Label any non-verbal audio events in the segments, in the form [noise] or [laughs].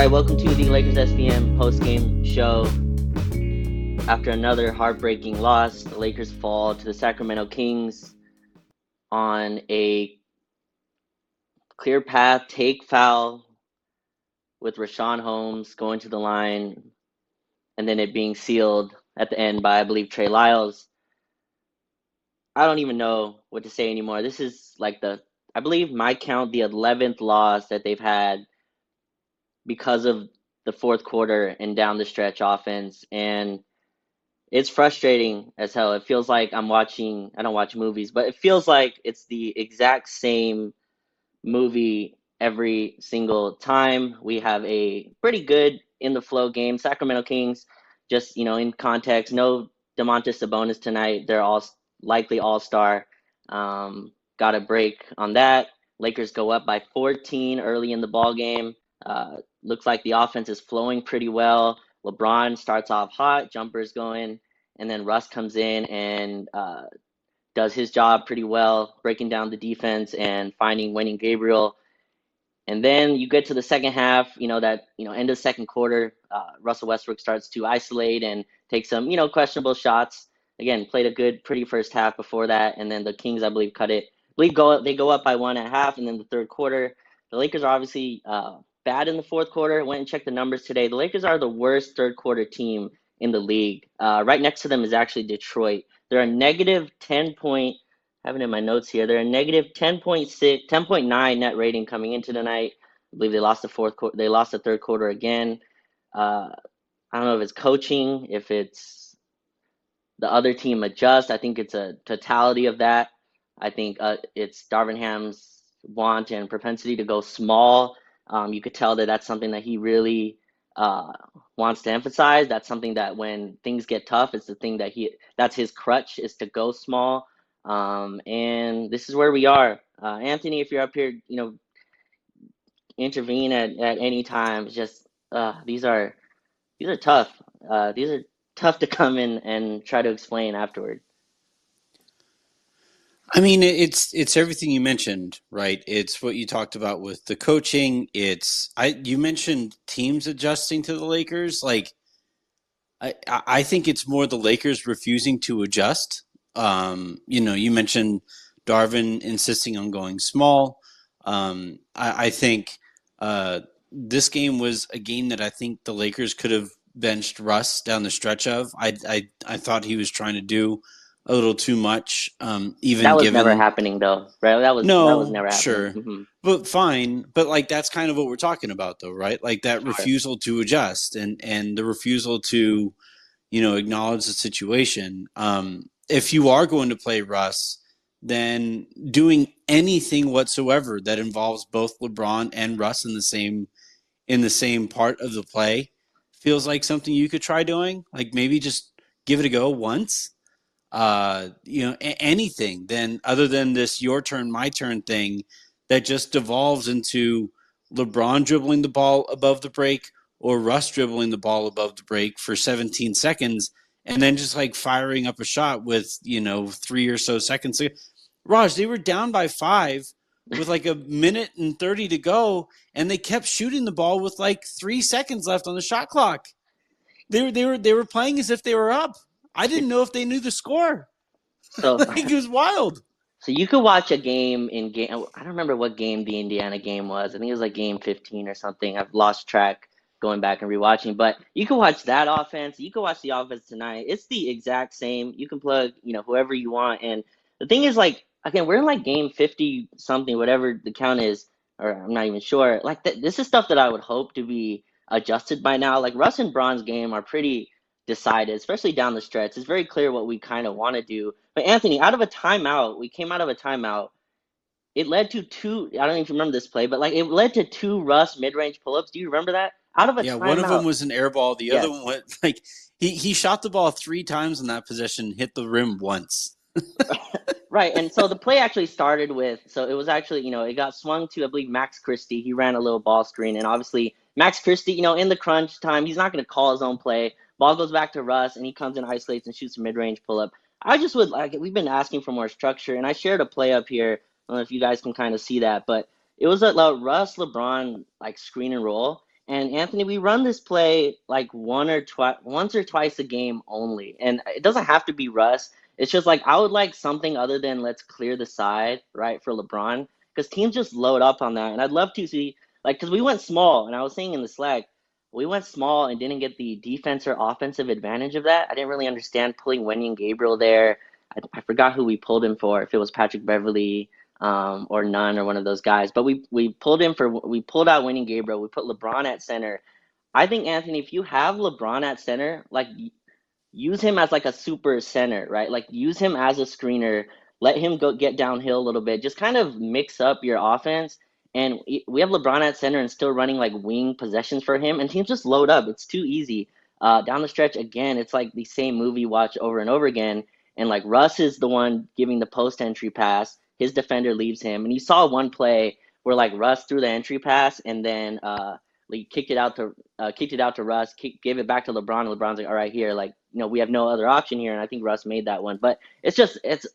Right, welcome to the Lakers SVM post-game show. After another heartbreaking loss, the Lakers fall to the Sacramento Kings on a clear path take foul with Richaun Holmes going to the line and then it being sealed at the end by I believe Trey Lyles. I don't even know what to say anymore. This is like the I believe my count the 11th loss that they've had because of the fourth quarter and down the stretch offense and it's frustrating as hell. It feels like I'm watching I don't watch movies, but it feels like it's the exact same movie every single time. We have a pretty good in the flow game. Sacramento Kings, just you know, in context, no Domantas Sabonis tonight. They're all likely all star. Um, got a break on that. Lakers go up by 14 early in the ball game. Uh, looks like the offense is flowing pretty well. LeBron starts off hot, jumpers going, and then Russ comes in and uh, does his job pretty well, breaking down the defense and finding Wenyen Gabriel. And then you get to the second half, you know, that, you know, end of second quarter, uh, Russell Westbrook starts to isolate and take some, you know, questionable shots. Again, played a good, pretty first half before that. And then the Kings, I believe, cut it. I believe go, they go up by one at half. And then the third quarter, the Lakers are obviously uh, bad in the fourth quarter. Went and checked the numbers today. The Lakers are the worst third quarter team in the league. Uh, right next to them is actually Detroit. They're a negative 10 point, I have it in my notes here. They're a negative 10.6, 10.9 net rating coming into tonight. I believe they lost the fourth quarter. They lost the third quarter again. Uh, I don't know if it's coaching, if it's the other team adjust. I think it's a totality of that. I think uh, it's Darvin Ham's want and propensity to go small. Um, you could tell that that's something that he really uh, wants to emphasize. That's something that when things get tough, it's the thing that he that's his crutch is to go small. Um, and this is where we are. Uh, Anthony, if you're up here, you know, intervene at, at any time. It's just uh, these are these are tough. Uh, these are tough to come in and try to explain afterward. I mean, it's it's everything you mentioned, right? It's what you talked about with the coaching. It's I you mentioned teams adjusting to the Lakers. Like, I I think it's more the Lakers refusing to adjust. Um, you know, you mentioned Darvin insisting on going small. Um, I, I think uh, this game was a game that I think the Lakers could have benched Russ down the stretch of. I I I thought he was trying to do a little too much. Um, even given that was given, never happening though, right? That was no, that was never happening. sure, hmm but fine. But like that's kind of what we're talking about, though, right? Like that refusal to adjust and and the refusal to, you know, acknowledge the situation. Um, if you are going to play Russ, then doing anything whatsoever that involves both LeBron and Russ in the same in the same part of the play feels like something you could try doing. Like maybe just give it a go once uh, you know, a- anything then other than this your turn, my turn thing that just devolves into LeBron dribbling the ball above the break or Russ dribbling the ball above the break for 17 seconds and then just like firing up a shot with, you know, three or so seconds. Raj, they were down by five with like a minute and 30 to go and they kept shooting the ball with like three seconds left on the shot clock. They were, they were, they were playing as if they were up. I didn't know if they knew the score. So [laughs] like it was wild. So you could watch a game in game. I don't remember what game the Indiana game was. I think it was like game 15 or something. I've lost track going back and rewatching. But you can watch that offense. You can watch the offense tonight. It's the exact same. You can plug, you know, whoever you want. And the thing is, like, again, we're in like game 50 something, whatever the count is, or I'm not even sure. Like, th- this is stuff that I would hope to be adjusted by now. Like Russ and Bron's game are pretty decided, especially down the stretch. It's very clear what we kind of want to do. But Anthony, out of a timeout, we came out of a timeout. It led to two. I don't even remember this play, but like it led to two Russ mid-range pull-ups. Do you remember that? Out of a Yeah, timeout. one of them was an air ball. The Yes. other one went [laughs] like he, he shot the ball three times in that possession, hit the rim once. [laughs] Right, and so the play actually started with so it was actually you know it got swung to I believe Max Christie. He ran a little ball screen, and obviously Max Christie, you know, in the crunch time, he's not going to call his own play. Ball goes back to Russ, and he comes in, isolates, and shoots a mid-range pull-up. I just would like we've been asking for more structure, and I shared a play up here. I don't know if you guys can kind of see that, but it was a, a Russ LeBron like screen and roll, And Anthony, we run this play like one or twice, once or twice a game only, and it doesn't have to be Russ. It's just like I would like something other than let's clear the side, right, for LeBron, because teams just load up on that, and I'd love to see like because we went small, and I was saying in the Slack, we went small and didn't get the defense or offensive advantage of that. I didn't really understand pulling Wenyen Gabriel there. I, I forgot who we pulled him for, if it was Patrick Beverley um, or none or one of those guys. But we we pulled him for we pulled out Wenyen Gabriel. We put LeBron at center. I think Anthony, if you have LeBron at center, like use him as like a super center, right? Like use him as a screener. Let him go get downhill a little bit. Just kind of mix up your offense. And we have LeBron at center and still running like wing possessions for him, and teams just load up. It's too easy. Uh, down the stretch again, it's like the same movie watch over and over again. And like Russ is the one giving the post entry pass his defender leaves him. And you saw one play where like Russ threw the entry pass and then uh like kicked it out to uh, kicked it out to Russ, kick, gave it back to LeBron. And LeBron's like, all right, here, like you know, we have no other option here. And I think Russ made that one. But it's just it's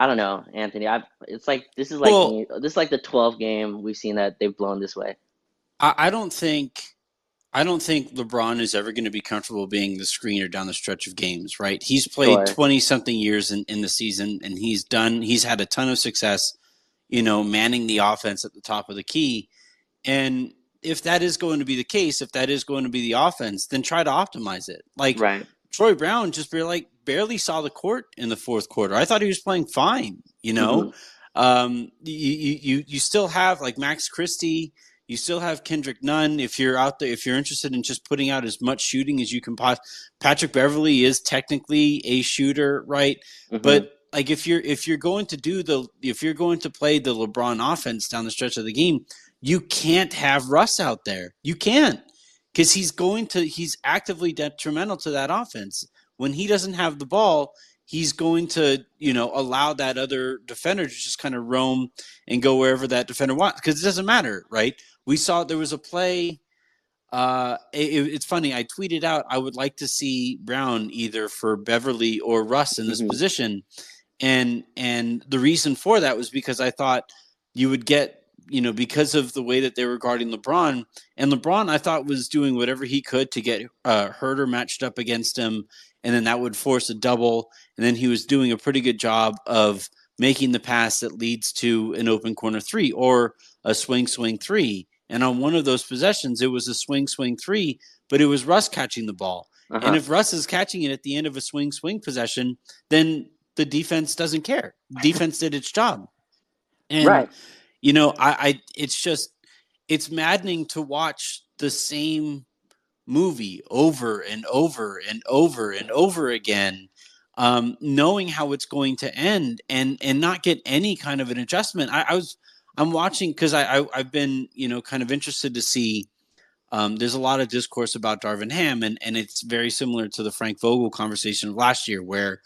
I don't know, Anthony. I it's like this is like well, this is like the 12th game we've seen that they've blown this way. I, I don't think I don't think LeBron is ever going to be comfortable being the screener down the stretch of games, right? He's played 20 sure. something years in, in the season and he's done, he's had a ton of success, you know, manning the offense at the top of the key. And if that is going to be the case, if that is going to be the offense, then try to optimize it. Like right. Troy Brown just be like barely saw the court in the fourth quarter. I thought he was playing fine, you know. Mm-hmm. Um, you, you you still have like Max Christie, you still have Kendrick Nunn if you're out there. If you're interested in just putting out as much shooting as you can possibly. Patrick Beverley is technically a shooter, right? Mm-hmm. But like if you're if you're going to do the if you're going to play the LeBron offense down the stretch of the game, you can't have Russ out there. You can't because he's going to he's actively detrimental to that offense. When he doesn't have the ball, he's going to you know allow that other defender to just kind of roam and go wherever that defender wants because it doesn't matter, right? we saw there was a play. Uh, it, it's funny. I tweeted out I would like to see Brown either for Beverley or Russ in this mm-hmm. position, and and the reason for that was because I thought you would get you know because of the way that they were guarding LeBron, and LeBron I thought was doing whatever he could to get uh, Huerter matched up against him, and then that would force a double, and then he was doing a pretty good job of making the pass that leads to an open corner three or a swing swing three and on one of those possessions, it was a swing, swing three, but it was Russ catching the ball. Uh-huh. And if Russ is catching it at the end of a swing, swing possession, then the defense doesn't care. Defense did its job. And, right. you know, I, I, it's just, it's maddening to watch the same movie over and over and over and over again um, knowing how it's going to end and and not get any kind of an adjustment. I, I was I'm watching because I, I have been you know kind of interested to see. Um, there's a lot of discourse about Darvin Ham, and and it's very similar to the Frank Vogel conversation of last year, where,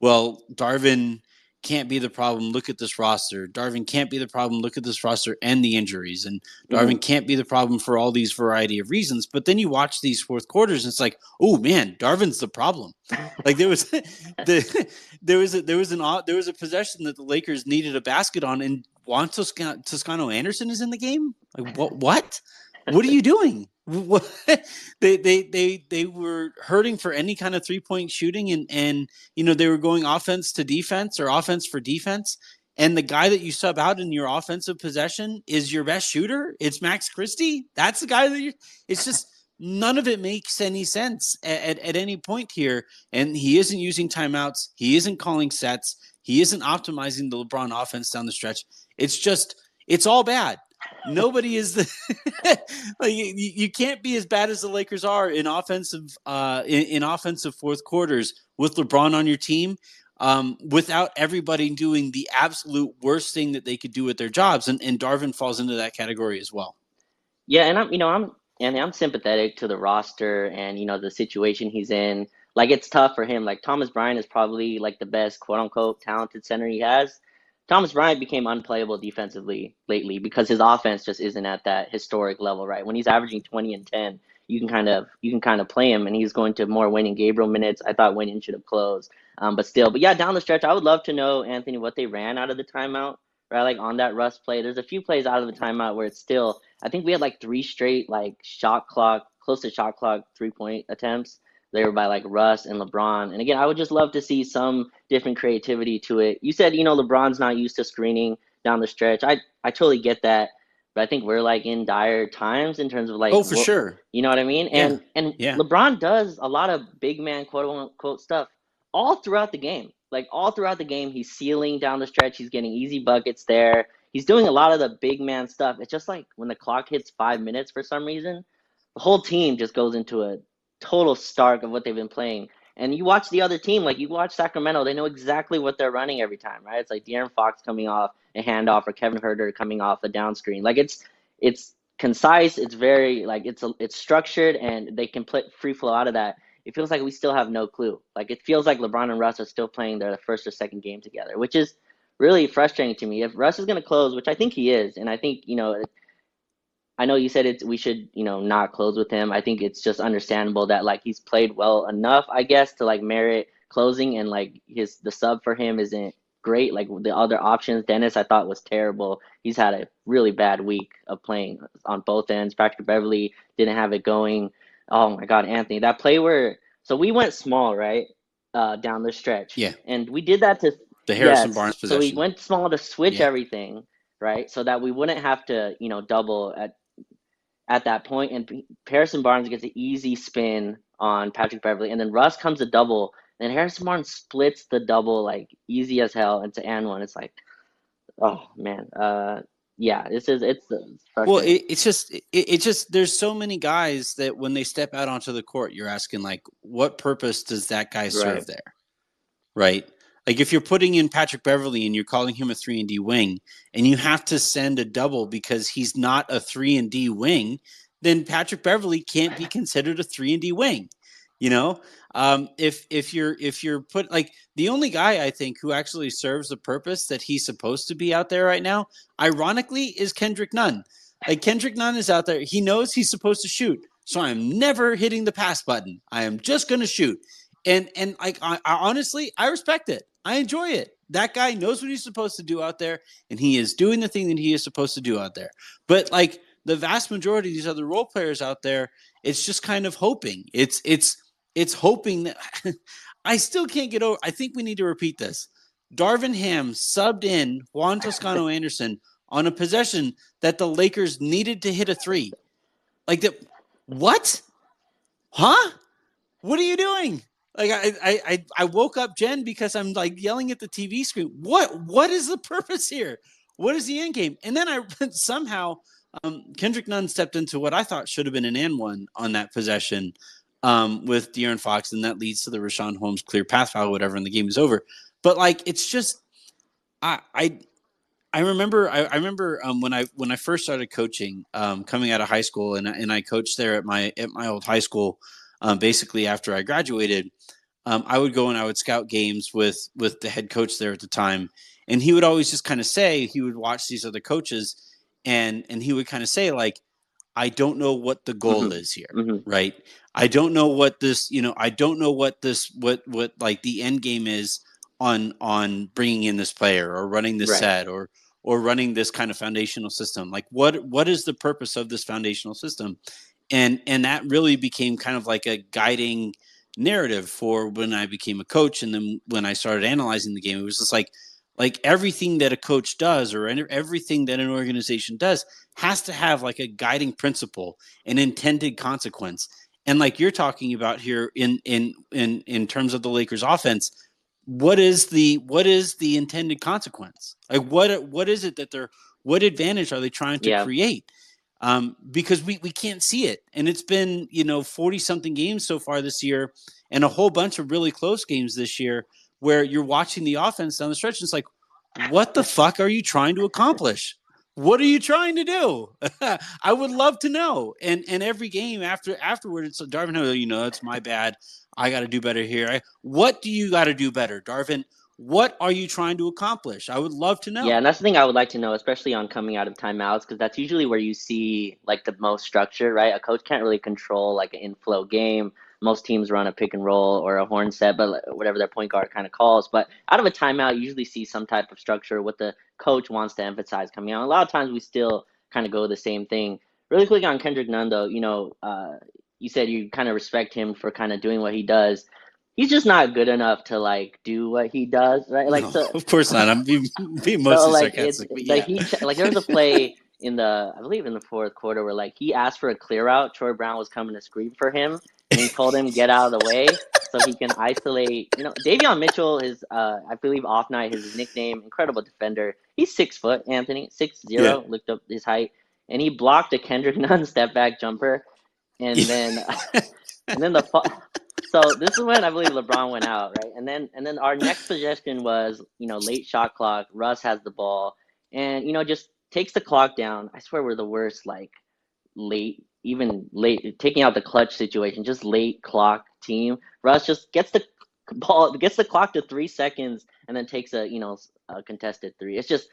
well, Darvin can't be the problem. Look at this roster. Darvin can't be the problem. Look at this roster and the injuries. And Darvin mm-hmm. can't be the problem for all these variety of reasons. But then you watch these fourth quarters, and it's like, oh man, Darvin's the problem. [laughs] like there was [laughs] the there was a, there was an there was a possession that the Lakers needed a basket on, and Juan Toscano, Toscano Anderson is in the game. Like what? What? What are you doing? [laughs] they they they they were hurting for any kind of three point shooting and and you know they were going offense to defense or offense for defense. And the guy that you sub out in your offensive possession is your best shooter? It's max christie? That's the guy that you it's just none of it makes any sense at, at, at any point here. And he isn't using timeouts. He isn't calling sets. He isn't optimizing the lebron offense down the stretch. It's just it's all bad nobody is the [laughs] like you, you can't be as bad as the Lakers are in offensive uh in, in offensive fourth quarters with LeBron on your team um, without everybody doing the absolute worst thing that they could do at their jobs and, and Darvin falls into that category as well. Yeah, and I'm you know I'm and I'm sympathetic to the roster and you know the situation he's in. Like it's tough for him. Like Thomas Bryant is probably like the best quote unquote talented center he has Thomas Bryant became unplayable defensively lately because his offense just isn't at that historic level, right? When he's averaging 20 and 10, you can kind of you can kind of play him, and he's going to more Wenyen Gabriel minutes. I thought Wenyen should have closed, um, but still, but yeah, down the stretch, I would love to know Anthony what they ran out of the timeout, right? Like on that Russ play, there's a few plays out of the timeout where it's still I think we had like three straight like shot clock, close to shot clock three point attempts. They were by like Russ and LeBron. And again, I would just love to see some different creativity to it. You said, you know, LeBron's not used to screening down the stretch. I I totally get that. But I think we're like in dire times in terms of like Oh, for what- sure. you know what I mean? Yeah. And and Yeah. LeBron does a lot of big man quote unquote stuff all throughout the game. Like all throughout the game, he's sealing down the stretch. He's getting easy buckets there. He's doing a lot of the big man stuff. It's just like when the clock hits five minutes for some reason, the whole team just goes into a total stark of what they've been playing. And you watch the other team, like you watch Sacramento, they know exactly what they're running every time, right? It's like De'Aaron Fox coming off a handoff or Kevin Huerter coming off a down screen. Like it's it's concise, it's very like it's a, it's structured, and they can play free flow out of that. It feels like we still have no clue. Like it feels like LeBron and Russ are still playing their first or second game together, which is really frustrating to me. If Russ is going to close, which I think he is, and I think you know, I know you said it's we should you know not close with him. I think it's just understandable that like he's played well enough, I guess, to like merit closing, and like his the sub for him isn't great. Like the other options, Dennis, I thought was terrible. He's had a really bad week of playing on both ends. Patrick Beverley didn't have it going. Oh my God, Anthony, that play where so we went small, right, uh, down the stretch. Yeah. and we did that to The Harrison Yes. Barnes So we went small to switch Yeah. everything, right? So that we wouldn't have to, you know, double at at that. And P- Harrison Barnes gets an easy spin on Patrick Beverley, and then Russ comes a double, and Harrison Barnes splits the double like easy as hell into and one. It's like, oh man, uh, yeah, this is it's. it's Well, it, it's just it, it just there's so many guys that when they step out onto the court, you're asking like, what purpose does that guy serve Right. there? Right. Like if you're putting in Patrick Beverley and you're calling him a three and D wing, and you have to send a double because he's not a three and D wing, then Patrick Beverley can't be considered a three and D wing. You know, um, if if you're if you're put like the only guy I think who actually serves the purpose that he's supposed to be out there right now, ironically, is Kendrick Nunn. Like Kendrick Nunn is out there. He knows he's supposed to shoot. So I'm never hitting the pass button. I am just going to shoot. And and like I, I honestly, I respect it. I enjoy it. That guy knows what he's supposed to do out there, and he is doing the thing that he is supposed to do out there. But like the vast majority of these other role players out there, it's just kind of hoping. It's it's it's hoping that [laughs] I still can't get over. I think we need to repeat this. Darvin Ham subbed in Juan Toscano [laughs] Anderson on a possession that the Lakers needed to hit a three. Like that, what? Huh? What are you doing? Like I, I, I, woke up Jen because I'm like yelling at the TV screen. What, what is the [laughs] purpose here? What is the end game? And then I [laughs] somehow um, Kendrick Nunn stepped into what I thought should have been an and one on that possession um, with De'Aaron Fox, and that leads to the Richaun Holmes clear path foul, whatever, and the game is over. But like, it's just, I, I, I remember, I, I remember um, when I when I first started coaching, um, coming out of high school, and and I coached there at my at my old high school. Um, basically, after I graduated, um, I would go and I would scout games with with the head coach there at the time, and he would always just kind of say he would watch these other coaches, and and he would kind of say like, I don't know what the goal Mhm. is here Mhm. right i don't know what this you know i don't know what this what what like the end game is on on bringing in this player or running this Right. set or or running this kind of foundational system like what what is the purpose of this foundational system and and that really became kind of like a guiding narrative for when i became a coach and then when i started analyzing the game. It was just like like everything that a coach does or everything that an organization does has to have like a guiding principle an intended consequence. And like you're talking about here in in in in terms of the Lakers offense what is the what is the intended consequence? Like what what is it that they're what advantage are they trying to Yeah. create um because we we can't see it and it's been you know 40 something games so far this year and a whole bunch of really close games this year where you're watching the offense down the stretch and it's like what the fuck are you trying to accomplish what are you trying to do? [laughs] I would love to know. And and every game after afterward, it's Darvin. You know, it's my bad. I got to do better here. I, what do you got to do better, Darvin? What are you trying to accomplish? I would love to know. Yeah, and that's the thing I would like to know, especially on coming out of timeouts, because that's usually where you see like the most structure, right? A coach can't really control like an inflow game. Most teams run a pick and roll or a horn set, but whatever their point guard kind of calls. But out of a timeout, you usually see some type of structure, what the coach wants to emphasize coming out. A lot of times we still kind of go the same thing. really quick on Kendrick Nunn though, you know, uh, you said you kind of respect him for kind of doing what he does. He's just not good enough to like do what he does, right? Like, No, so, of course not. I'm being, [laughs] being mostly so like sarcastic. but like he like there was a play in the I believe in the fourth quarter where like he asked for a clear out. Troy Brown was coming to scream for him, and he told him get out of the way so he can isolate. You know, Davion Mitchell is uh I believe off night his nickname, incredible defender. He's six foot, Anthony, six zero. Looked up his height, and he blocked a Kendrick [laughs] Nunn step back jumper, and then [laughs] and then the so this is when I believe LeBron went out, right? And then and then our next suggestion was, you know, late shot clock. Russ has the ball, and you know, just takes the clock down. I swear we're the worst, like late, even late, taking out the clutch situation, just late clock team. Russ just gets the ball, gets the clock to three seconds, and then takes a you know a contested three. It's just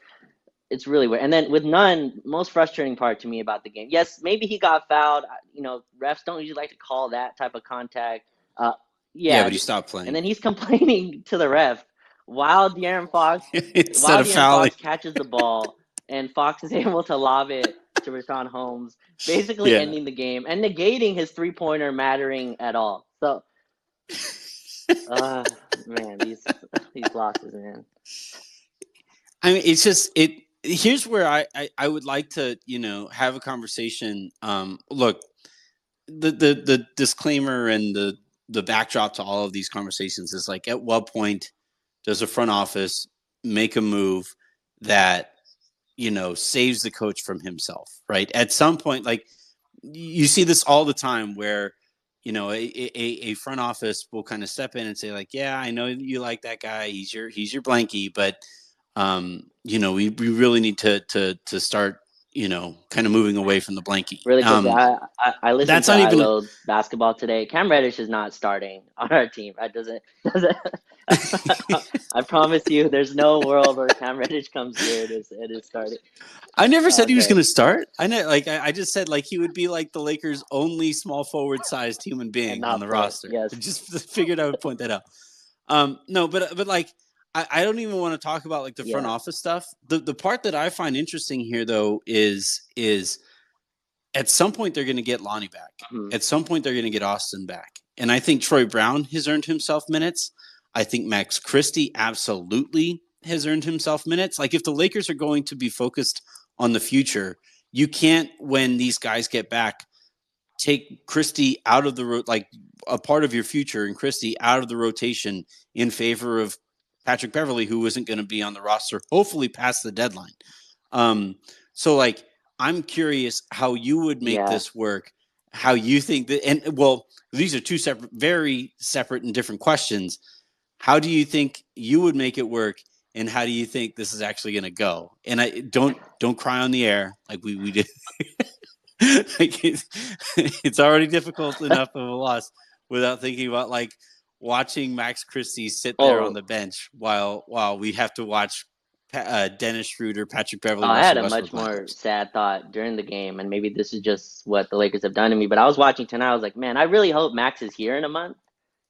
it's really weird. And then with none, most frustrating part to me about the game. Yes, maybe he got fouled. You know, refs don't usually like to call that type of contact. Uh, yeah, yeah, but he stopped playing and then he's [laughs] complaining to the ref while De'Aaron Fox [laughs] instead while of De'Aaron. Fox catches the ball [laughs] and Fox is able to lob it to Richaun Holmes, basically Yeah. ending the game and negating his three pointer mattering at all. So, uh, man, these these losses, man. I mean, it's just it. Here's where I, I I would like to you know have a conversation. Um, look, the the the disclaimer and the the backdrop to all of these conversations is like, at what point does a front office make a move that you know saves the coach from himself? Right. At some point, like you see this all the time where you know a, a, a front office will kind of step in and say like yeah i know you like that guy he's your he's your blankie but um you know we, we really need to to to start you know kind of moving away from the blankie Really quick, um, I, I I listened that's to not even- ILO basketball today. Cam Reddish is not starting [laughs] on our team. That doesn't [laughs] doesn't. [laughs] I promise you, there's no world where Cam Reddish comes here and is, and is starting. i never said he was going to start i know like I, I just said like he would be like the lakers only small forward sized human being on the play, roster yes. I just figured i would point that out um no but but like I, I don't even want to talk about like the front office stuff. The the part that I find interesting here though is is at some point they're going to get Lonnie back. Hmm. At some point they're going to get Austin back. And I think Troy Brown has earned himself minutes. I think Max Christie absolutely has earned himself minutes. Like if the Lakers are going to be focused on the future, you can't when these guys get back take Christie out of the ro- like a part of your future and Christie out of the rotation in favor of Patrick Beverley, who isn't going to be on the roster, hopefully past the deadline. Um, so like, I'm curious how you would make Yeah. this work, how you think that, and well, these are two separate, very separate and different questions. How do you think you would make it work? And how do you think this is actually going to go? And I don't don't cry on the air like we we did. [laughs] like it's, it's already difficult enough of a loss without thinking about like watching Max Christie sit there Oh. on the bench while while we have to watch uh, Dennis Schroeder, Patrick Beverley. Oh, I had a much more sad thought during the game, and maybe this is just what the Lakers have done to me. But I was watching tonight. I was like, man, I really hope Max is here in a month.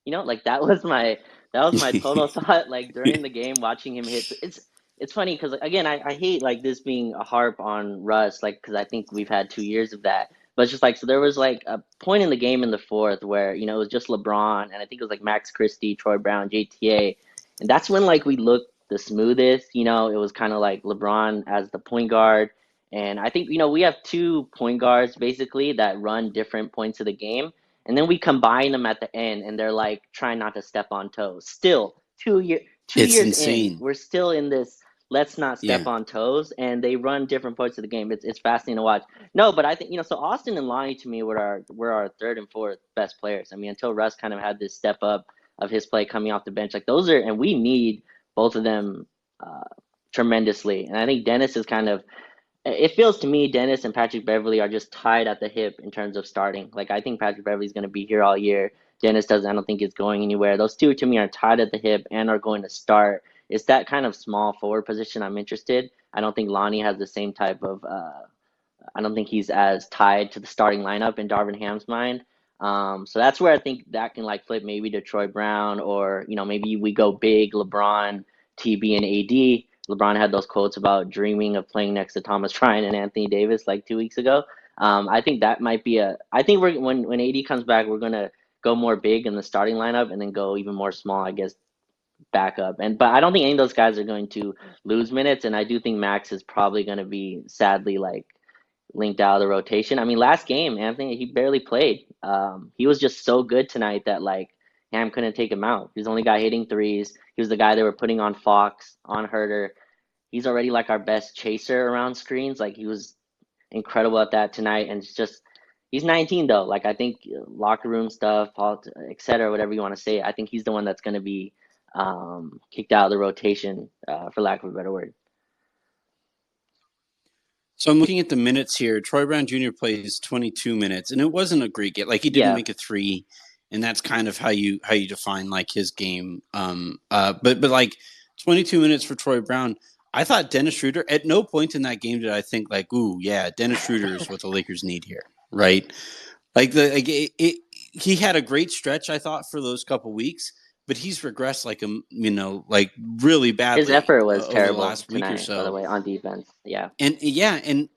You know, like that [laughs] was my that was my total [laughs] thought. Like during the game, watching him hit. It's it's funny because again, I, I hate like this being a harp on Russ, like because I think we've had two years of that. But it's just like so there was like a point in the game in the fourth where you know it was just LeBron and I think it was like Max Christie, Troy Brown, JTA, and that's when like we looked the smoothest. You know, it was kind of like LeBron as the point guard. And I think, you know, we have two point guards basically that run different points of the game. And then we combine them at the end and they're like trying not to step on toes. Still, two year two It's years insane. in, we're still in this let's not step Yeah. on toes and they run different parts of the game. It's it's fascinating to watch. No, but I think, you know, so Austin and Lonnie to me were our were our third and fourth best players. I mean, until Russ kind of had this step up of his play coming off the bench. Like those are and we need both of them uh, tremendously. And I think Dennis is kind of, it feels to me, Dennis and Patrick Beverley are just tied at the hip in terms of starting. Like I think Patrick Beverley is going to be here all year. Dennis doesn't. I don't think is going anywhere. Those two to me are tied at the hip and are going to start. It's that kind of small forward position I'm interested. I don't think Lonnie has the same type of. Uh, I don't think he's as tied to the starting lineup in Darvin Ham's mind. Um, so that's where I think that can like flip maybe to Troy Brown or you know maybe we go big LeBron, TB and AD. LeBron had those quotes about dreaming of playing next to Thomas [laughs] Bryant and Anthony Davis like two weeks ago. Um, I think that might be a. I think we're when when AD comes back, we're gonna go more big in the starting lineup and then go even more small, I guess, back up. And but I don't think any of those guys are going to lose minutes, and I do think Max is probably going to be sadly like linked out of the rotation. I mean, last game, Anthony he barely played. Um, he was just so good tonight that like Ham couldn't take him out. He's the only guy hitting threes. He was the guy they were putting on Fox, on Huerter. He's already like our best chaser around screens. Like he was incredible at that tonight, and it's just he's 19 though. Like I think locker room stuff, etc., whatever you want to say. I think he's the one that's going to be um, kicked out of the rotation, uh, for lack of a better word. So I'm looking at the minutes here. Troy Brown Jr. plays 22 minutes, and it wasn't a great game. Like he didn't yeah. make a three, and that's kind of how you how you define like his game. Um, uh, but but like 22 minutes for Troy Brown. I thought Dennis Schroeder. At no point in that game did I think like, "Ooh, yeah, Dennis Schroeder is what the Lakers need here." Right? Like the like it, it, he had a great stretch. I thought for those couple weeks, but he's regressed like a you know like really badly. His effort was terrible last tonight, week or so. By the way, on defense, yeah, and yeah, and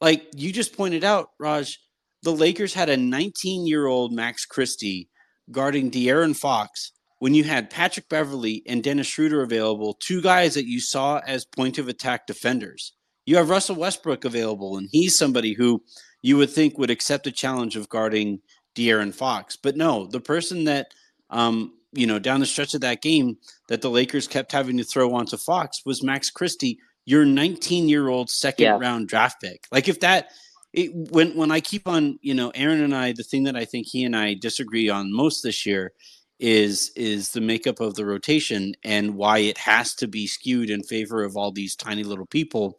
like you just pointed out, Raj, the Lakers had a 19 year old Max Christie guarding De'Aaron Fox when you had Patrick Beverley and Dennis Schroeder available, two guys that you saw as point of attack defenders. You have Russell Westbrook available, and he's somebody who you would think would accept a challenge of guarding De'Aaron Fox. But no, the person that um, you know, down the stretch of that game that the Lakers kept having to throw onto Fox was Max Christie, your 19 year old second yeah. round draft pick. Like if that, it, when when I keep on, you know, Aaron and I, the thing that I think he and I disagree on most this year is is the makeup of the rotation and why it has to be skewed in favor of all these tiny little people.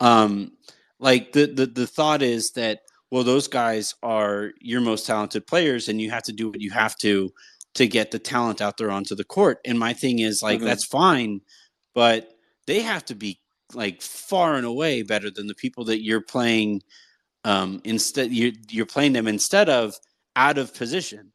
Um, like the the the thought is that well, those guys are your most talented players, and you have to do what you have to to get the talent out there onto the court. And my thing is like mm-hmm. that's fine, but they have to be like far and away better than the people that you're playing um instead you're, you're playing them instead of out of position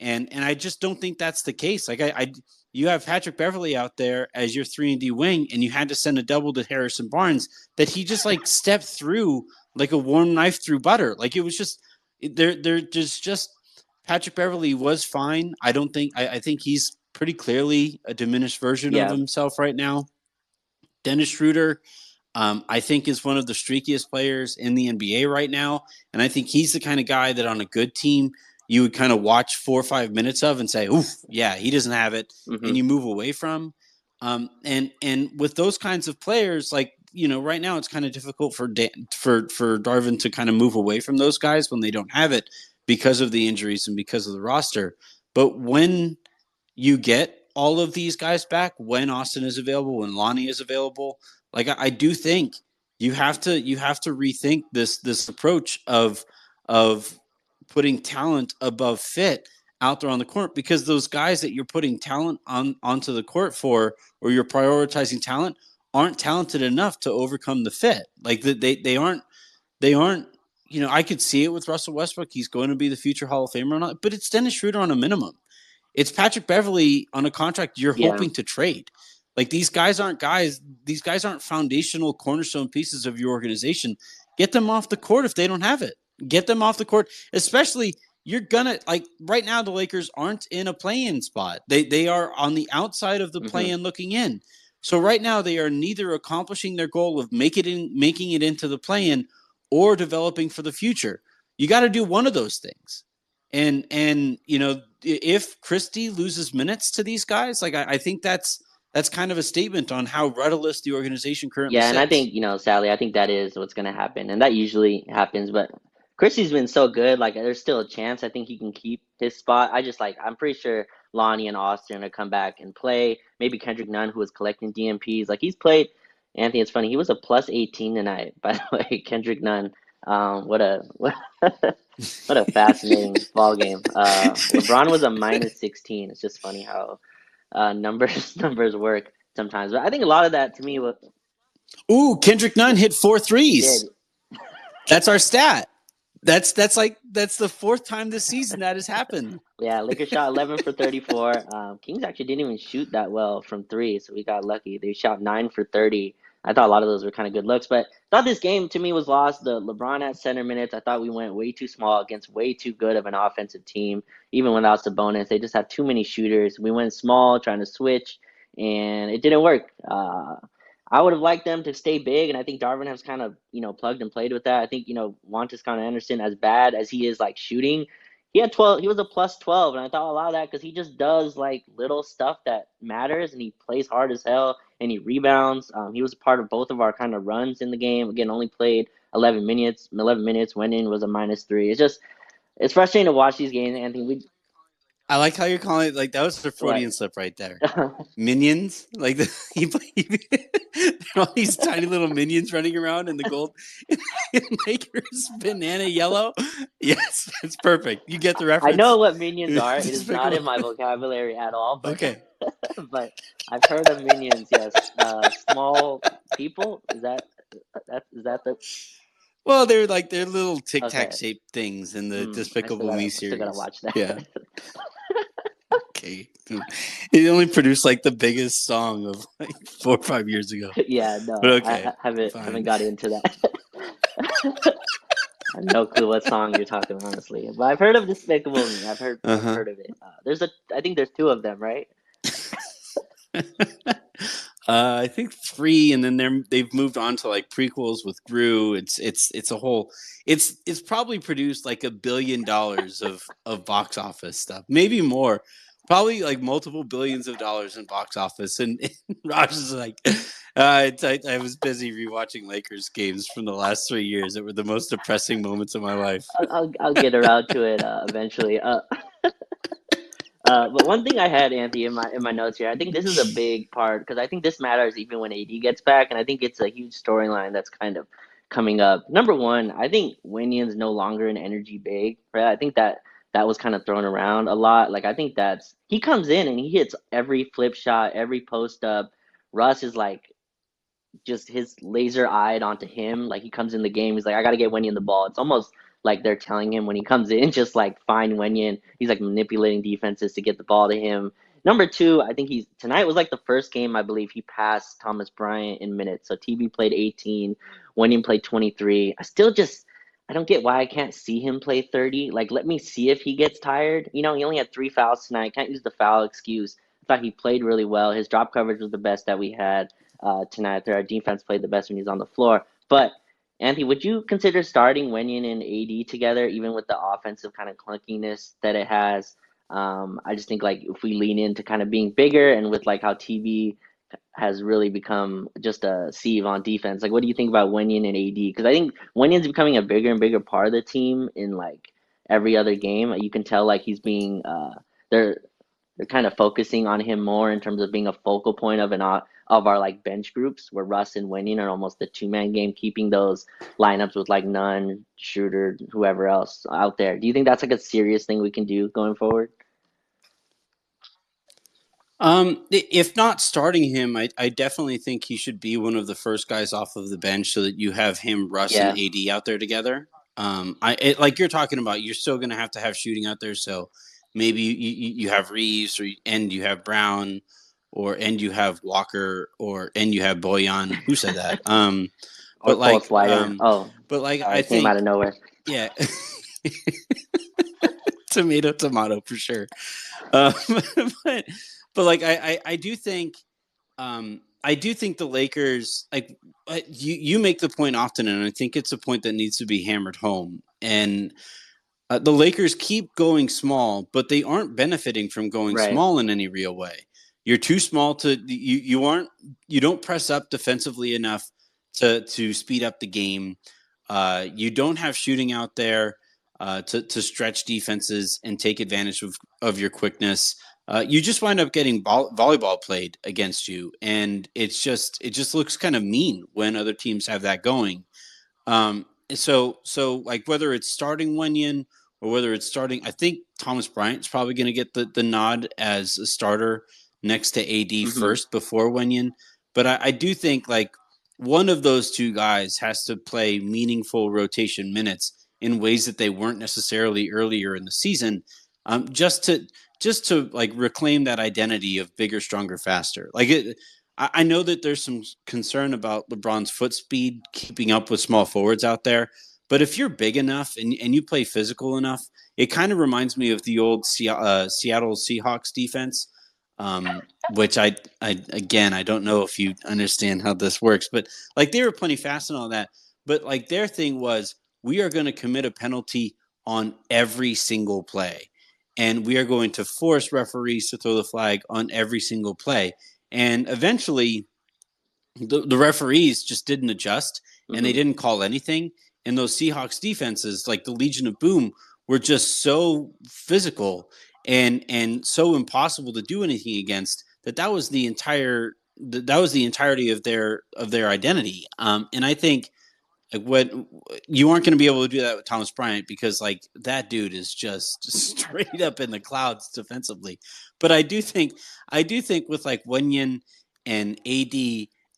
and and i just don't think that's the case like I, I you have patrick Beverley out there as your 3 and d wing and you had to send a double to harrison barnes that he just like stepped through like a warm knife through butter like it was just there there there's just Patrick Beverley was fine. I don't think I, I think he's pretty clearly a diminished version yeah. of himself right now. Dennis Schroeder, um, I think, is one of the streakiest players in the NBA right now, and I think he's the kind of guy that on a good team you would kind of watch four or five minutes of and say, "Oof, yeah, he doesn't have it," mm-hmm. and you move away from. Um, and and with those kinds of players, like you know, right now it's kind of difficult for Dan, for for Darvin to kind of move away from those guys when they don't have it because of the injuries and because of the roster. But when you get all of these guys back, when Austin is available, when Lonnie is available, like I, I do think you have to you have to rethink this this approach of of putting talent above fit out there on the court because those guys that you're putting talent on onto the court for or you're prioritizing talent aren't talented enough to overcome the fit. Like they they aren't they aren't you know, I could see it with Russell Westbrook. He's going to be the future Hall of Famer, or not, but it's Dennis Schroeder on a minimum. It's Patrick Beverley on a contract you're yeah. hoping to trade. Like these guys aren't guys. These guys aren't foundational cornerstone pieces of your organization. Get them off the court if they don't have it. Get them off the court, especially you're gonna like right now. The Lakers aren't in a play-in spot. They they are on the outside of the mm-hmm. play-in, looking in. So right now they are neither accomplishing their goal of make it in, making it into the play-in or developing for the future. You got to do one of those things. And and you know if Christie loses minutes to these guys, like I, I think that's that's kind of a statement on how rudderless the organization currently. Yeah, sits. and I think you know, Sally, I think that is what's going to happen, and that usually happens. But Christie's been so good, like there's still a chance. I think he can keep his spot. I just like I'm pretty sure Lonnie and Austin are come back and play. Maybe Kendrick Nunn, who was collecting DNPs, like he's played Anthony, it's funny. He was a plus 18 tonight, [laughs] by the way. Kendrick Nunn. Um, what a what, [laughs] what a [laughs] fascinating ball game. Uh, LeBron was a minus 16. It's just funny how uh, numbers numbers work sometimes. But I think a lot of that to me was. Ooh, Kendrick Nunn hit four threes. That's our stat. That's that's like that's the fourth time this season that has happened. Yeah, Lakers shot 11 for 34. Um, Kings actually didn't even shoot that well from three, so we got lucky. They shot nine for 30 I thought a lot of those were kind of good looks, but I thought this game to me was lost. The LeBron at center minutes, I thought we went way too small against way too good of an offensive team. Even without Sabonis, they just had too many shooters. We went small, trying to switch, and it didn't work. Uh, I would have liked them to stay big, and I think Darvin has kind of you know plugged and played with that. I think you know of Anderson, as bad as he is like shooting, he had 12 he was a plus 12 and i thought a lot of that because he just does like little stuff that matters and he plays hard as hell and he rebounds. Um, he was a part of both of our kind of runs in the game. Again only played 11 minutes 11 minutes went in was a minus three. It's just it's frustrating to watch these games anthony. We I like how you're calling it like that was the Freudian slip right there. [laughs] minions, like the, he, he, all these tiny little minions running around in the gold [laughs] in Lakers banana yellow. Yes, it's perfect. You get the reference. I know what minions are. It [laughs] is not in my vocabulary at all. But, okay, but I've heard of minions. Yes, uh, small people. Is that that is that the well, they're like they're little tic tac okay. shaped things in the mm, Despicable Me series. I gotta watch that. Yeah. [laughs] okay. It only produced like the biggest song of [laughs] like four or five years ago. [laughs] Yeah, no. But okay, I, I haven't fine. haven't got into that. I have no clue what song you're talking, about, honestly. But I've heard of Despicable Me. I've heard uh-huh. I've heard of it. Uh, there's a I think there's two of them, right? Uh, I think three, and then they're they've moved on to like prequels with Gru. It's it's it's a whole. It's it's probably produced like a billion dollars of of box office stuff, maybe more. Probably like multiple billions of dollars in box office, and, [laughs] and Raj is like, uh, I, I was busy rewatching Lakers games from the last three years. That were the most depressing moments of my life. I'll I'll, I'll get around to it uh, eventually. [laughs] Uh, but one thing I had, Anthony, in my in my notes here, I think this is a big part because I think this matters even when AD gets back, and I think it's a huge storyline that's kind of coming up. Number one, I think Wenyen's no longer an energy big, right? I think that that was kind of thrown around a lot. Like I think that's he comes in and he hits every flip shot, every post up. Russ is like just his laser eyed onto him. Like he comes in the game, he's like, I gotta get Wenyen the ball. It's almost like they're telling him when he comes in, [laughs] just like find Wenyen. He's like manipulating defenses to get the ball to him. Number two, I think he's tonight was like the first game I believe he passed Thomas Bryant in minutes. So TB played 18, Wenyen played 23. I still just I don't get why I can't see him play 30. Like let me see if he gets tired. You know, he only had three fouls tonight. Can't use the foul excuse. I thought he played really well. His drop coverage was the best that we had uh, tonight. Our defense played the best when he's on the floor. But Anthony, would you consider starting Wenyen and AD together, even with the offensive kind of clunkiness that it has? Um, I just think like if we lean into kind of being bigger and with like how TB has really become just a sieve on defense. Like, what do you think about Wenyen and AD? Because I think Wenyen's becoming a bigger and bigger part of the team in like every other game. You can tell like he's being uh, they're they're kind of focusing on him more in terms of being a focal point of an of our like bench groups where Russ and Winning are almost the two man game, keeping those lineups with like Nunn, Shooter, whoever else out there. Do you think that's like a serious thing we can do going forward? Um, if not starting him, I, I definitely think he should be one of the first guys off of the bench so that you have him, Russ, yeah. and AD out there together. Um, I it, like you're talking about, you're still going to have to have shooting out there. So maybe you, you, you have Reaves or and you have Brown or and you have Walker or and you have Bojan. Who said that? [laughs] Um, but like, um, oh, but like I think came out of nowhere. Yeah, [laughs] tomato, tomato for sure. Um, [laughs] but but like I, I I do think um I do think the Lakers like you you make the point often, and I think it's a point that needs to be hammered home. And uh, the Lakers keep going small, but they aren't benefiting from going right. small in any real way. You're too small to you. You aren't. You don't press up defensively enough to to speed up the game. Uh, you don't have shooting out there uh, to to stretch defenses and take advantage of of your quickness. Uh, you just wind up getting ball, volleyball played against you, and it's just it just looks kind of mean when other teams have that going. Um, so so like whether it's starting Wenyen or whether it's starting, I think Thomas Bryant's probably going to get the the nod as a starter next to AD mm-hmm. first before Wenyen. But I, I do think like one of those two guys has to play meaningful rotation minutes in ways that they weren't necessarily earlier in the season, um, just to just to like reclaim that identity of bigger, stronger, faster. Like it, I, I know that there's some concern about LeBron's foot speed keeping up with small forwards out there. But if you're big enough and, and you play physical enough, it kind of reminds me of the old Se- uh, Seattle Seahawks defense, um, which I, I, again, I don't know if you understand how this works, but like they were plenty fast and all that. But like their thing was, we are going to commit a penalty on every single play. And we are going to force referees to throw the flag on every single play. And eventually, the, the referees just didn't adjust and mm-hmm. they didn't call anything. And those Seahawks defenses, like the Legion of Boom, were just so physical and and so impossible to do anything against that that was the entire that was the entirety of their of their identity. Um, and I think like what you aren't going to be able to do that with Thomas Bryant because like that dude is just [laughs] straight up in the clouds defensively. But I do think I do think with like Wenyen and AD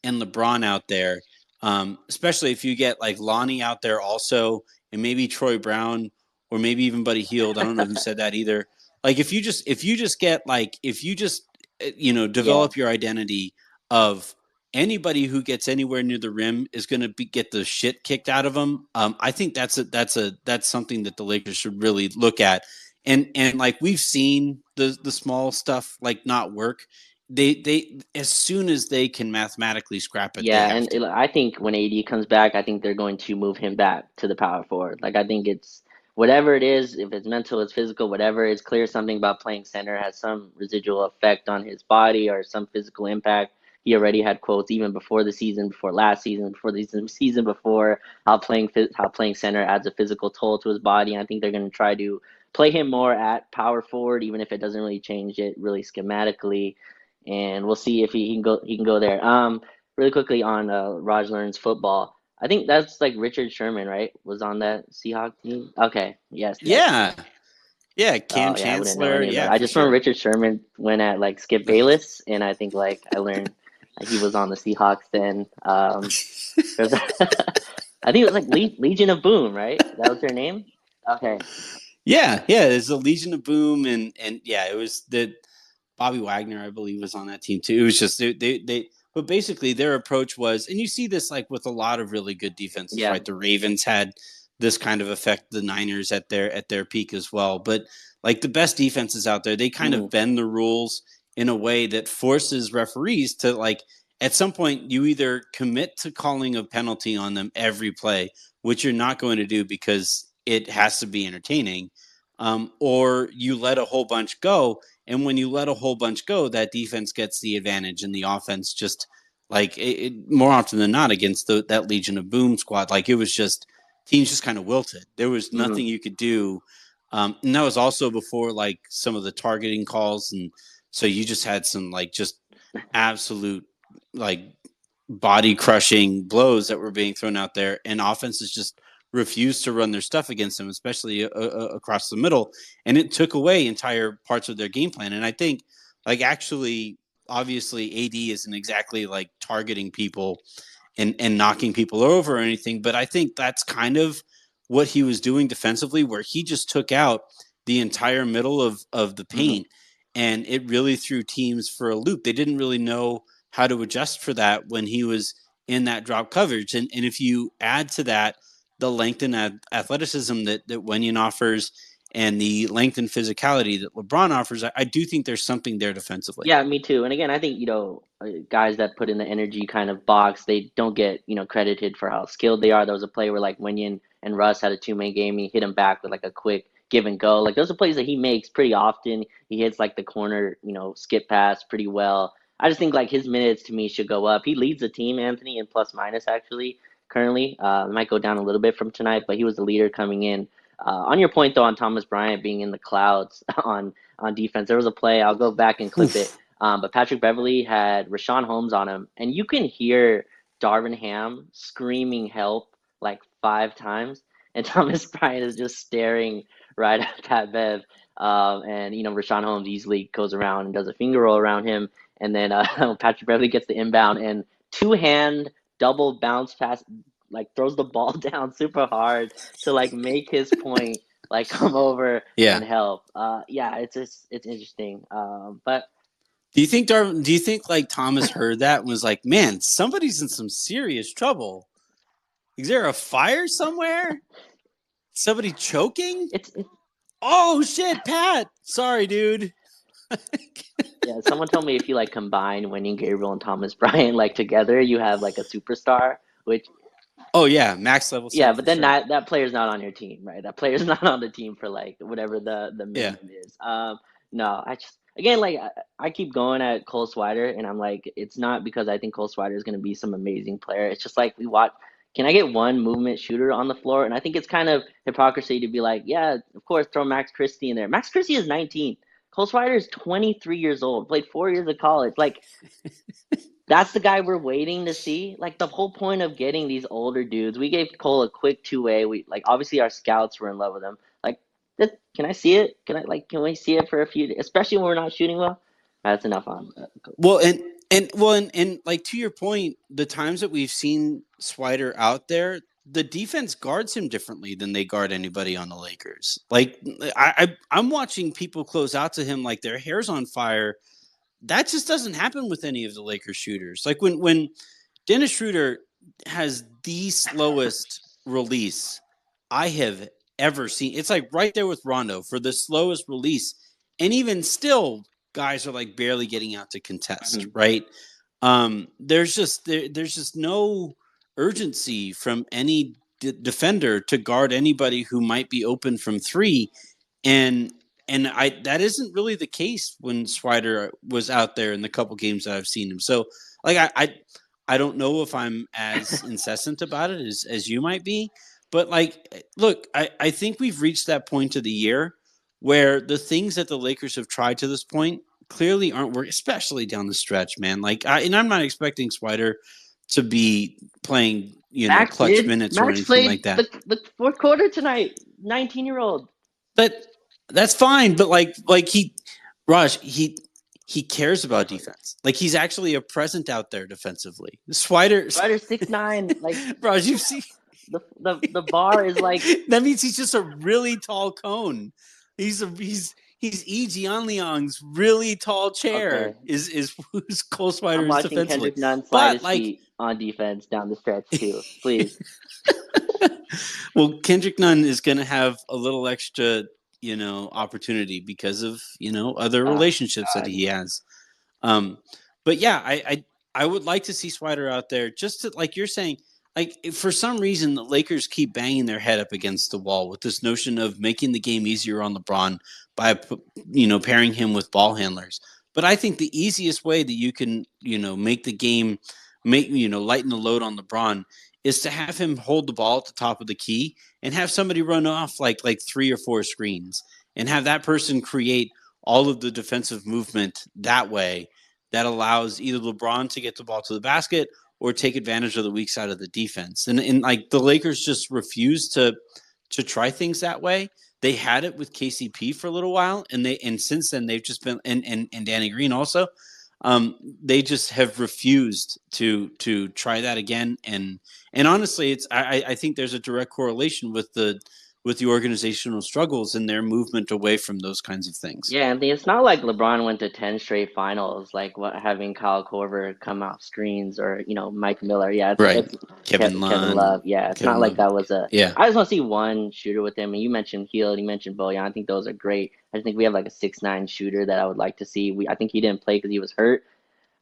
and LeBron out there, um, especially if you get like Lonnie out there also, and maybe Troy Brown or maybe even Buddy Hield. I don't know who said that either. Like if you just if you just get like if you just eh, you know develop yeah. your identity of anybody who gets anywhere near the rim is going to get the shit kicked out of them. Um, I think that's a that's a that's something that the Lakers should really look at. And and like we've seen the the small stuff like not work. They they as soon as they can mathematically scrap it. Yeah, and it, I think when AD comes back, I think they're going to move him back to the power forward. Like I think it's whatever it is, if it's mental, it's physical, whatever, it's clear something about playing center has some residual effect on his body or some physical impact he already had quotes even before the season, before last season, before the season before how playing how playing center adds a physical toll to his body. And I think they're going to try to play him more at power forward, even if it doesn't really change it really schematically. And we'll see if he, he can go he can go there. Um, really quickly on uh, Raj learns football. I think that's like Richard Sherman, right? Was on that Seahawk team. Okay, yes. Yeah. Yeah, Kam oh, yeah, Chancellor. I yeah, I just sure. remember Richard Sherman went at like Skip Bayless, and I think like I learned he was on the Seahawks then. Um, [laughs] I think it was like Le- Legion of Boom, right? That was their name. Okay. Yeah, yeah. There's a Legion of Boom, and and yeah, it was the Bobby Wagner, I believe, was on that team too. It was just they they, they but basically their approach was, and you see this like with a lot of really good defenses, yeah. right? The Ravens had this kind of effect, the Niners at their at their peak as well. But like the best defenses out there, they kind mm. of bend the rules in a way that forces referees to like at some point you either commit to calling a penalty on them every play which you're not going to do because it has to be entertaining um, or you let a whole bunch go and when you let a whole bunch go that defense gets the advantage and the offense just like it, it, more often than not against the, that legion of boom squad like it was just teams just kind of wilted there was mm-hmm. nothing mm-hmm. you could do um, and that was also before like some of the targeting calls and so you just had some like just absolute like body crushing blows that were being thrown out there, and offenses just refused to run their stuff against them, especially uh, uh, across the middle, and it took away entire parts of their game plan. And I think, like, actually, obviously, AD isn't exactly like targeting people and and knocking people over or anything, but I think that's kind of what he was doing defensively, where he just took out the entire middle of of the mm-hmm. paint. Mm-hmm and it really threw teams for a loop. They didn't really know how to adjust for that when he was in that drop coverage. And, and if you add to that the length and athleticism that, that Wenyen offers and the length and physicality that LeBron offers, I, I, do think there's something there defensively. Yeah, me too. And again, I think, you know, uh, guys that put in the energy kind of box, they don't get, you know, credited for how skilled they are. There was a play where like Wenyen and Russ had a two man game. He hit him back with like a quick give and go. Like those are plays that he makes pretty often. He hits like the corner, you know, skip pass pretty well. I just think like his minutes to me should go up. He leads the team, Anthony, in plus minus actually currently. Uh, might go down a little bit from tonight, but he was the leader coming in. Uh, on your point though, on Thomas Bryant being in the clouds [laughs] on on defense, there was a play. I'll go back and clip it. Um, but Patrick Beverley had Richaun Holmes on him, and you can hear Darvin Ham screaming help like five times, and [laughs] Thomas Bryant is just staring right [laughs] at Pat Bev. Um, and you know, Richaun Holmes easily goes around and does a finger roll around him, and then uh, Patrick Beverley gets the inbound and two hand double bounce pass, like throws the [laughs] ball [laughs] down super hard to like make his point, like come over yeah. and help. Uh, yeah, it's just it's interesting. Um, but Do you think Dar- do you think like Thomas heard that and was like, "Man, somebody's in some serious trouble. Is there a fire somewhere? Somebody choking? It's, it's Oh shit, Pat. Sorry, dude. [laughs] yeah. Someone told me if you like combine Wenyen Gabriel and Thomas Bryant like together, you have like a superstar. Which Oh yeah, max level. yeah, but then sure. that that player's not on your team, right? That player's [laughs] not on the team for like whatever the the Yeah. minimum is. Um, no, I just again like I, I keep going at Cole Swider, and I'm like, it's not because I think Cole Swider is going to be some amazing player. It's just like we watch. Can I get one movement shooter on the floor? And I think it's kind of hypocrisy to be like, yeah, of course, throw Max Christie in there. Max Christie is 19. Cole Swider is 23 years old. Played four years of college. Like [laughs] that's the guy we're waiting to see. Like the whole point of getting these older dudes, we gave Cole a quick two way. We like obviously our scouts were in love with him. Like, that, can I see it? Can I like can we see it for a few? Especially when we're not shooting well. That's enough on. Uh, Well, and and well, and, and like to your point, the times that we've seen Swider out there, the defense guards him differently than they guard anybody on the Lakers. Like I, I I'm watching people close out to him like their hair's on fire. That just doesn't happen with any of the Lakers shooters. Like when when Dennis Schroeder has the slowest release I have ever seen. It's like right there with Rondo for the slowest release, and even still, guys are like barely getting out to contest. Mhm. Right? Um, there's just there, there's just no urgency from any d- defender to guard anybody who might be open from three, and and I that isn't really the case when Swider was out there in the couple games that I've seen him. So like I I, I don't know if I'm as [laughs] incessant about it as as you might be, but like look, I I think we've reached that point of the year where the things that the Lakers have tried to this point clearly aren't working, especially down the stretch, man. Like I and I'm not expecting Swider to be playing you know Max clutch did- minutes or anything like that. The, the fourth quarter tonight. 19 year old. But that's fine. But like, like he, Raj, he he cares about defense. Like he's actually a present out there defensively. Swider, Ryder six nine. [laughs] Like Raj, you see, the, the the bar is like [laughs] that means he's just a really tall cone. He's a he's he's E. Leong's really tall chair. Okay. Is is [laughs] who's Cole I'm Swider is watching defensively. Kendrick Nunn But, slide his like- on defense down the stretch too. [laughs] Please. [laughs] well, Kendrick Nunn is going to have a little extra, you know, opportunity because of you know other Ah, relationships that he has. Um, but yeah, I, I I would like to see Swider out there just to like you're saying. Like eh, for some reason the Lakers keep banging their head up against the wall with this notion of making the game easier on LeBron by you know pairing him with ball handlers. But I think the easiest way that you can you know make the game make you know lighten the load on LeBron is to have him hold the ball at the top of the key and have somebody run off like like three or four screens and have that person create all of the defensive movement that way that allows either LeBron to get the ball to the basket or take advantage of the weak side of the defense. And and like the Lakers just refuse to to try things that way. They had it with KCP for a little while, and they and since then they've just been and and, and Danny Green also. Um, they just have refused to to try that again, and and honestly, it's I, I think there's a direct correlation with the with the organizational struggles and their movement away from those kinds of things. Yeah, Anthony, it's not like LeBron went to 10 straight finals, like what having Kyle Korver come off screens or, you know, Mike Miller. Yeah, it's, Right. it's Kevin Kev- Love. Kevin Love. Yeah, it's Kevin not like Love. that was a. Yeah. I just want to see one shooter with him. And you mentioned Hield, you mentioned Bojan. I think those are great. I just think we have like a six nine shooter that I would like to see. We I think he didn't play because he was hurt.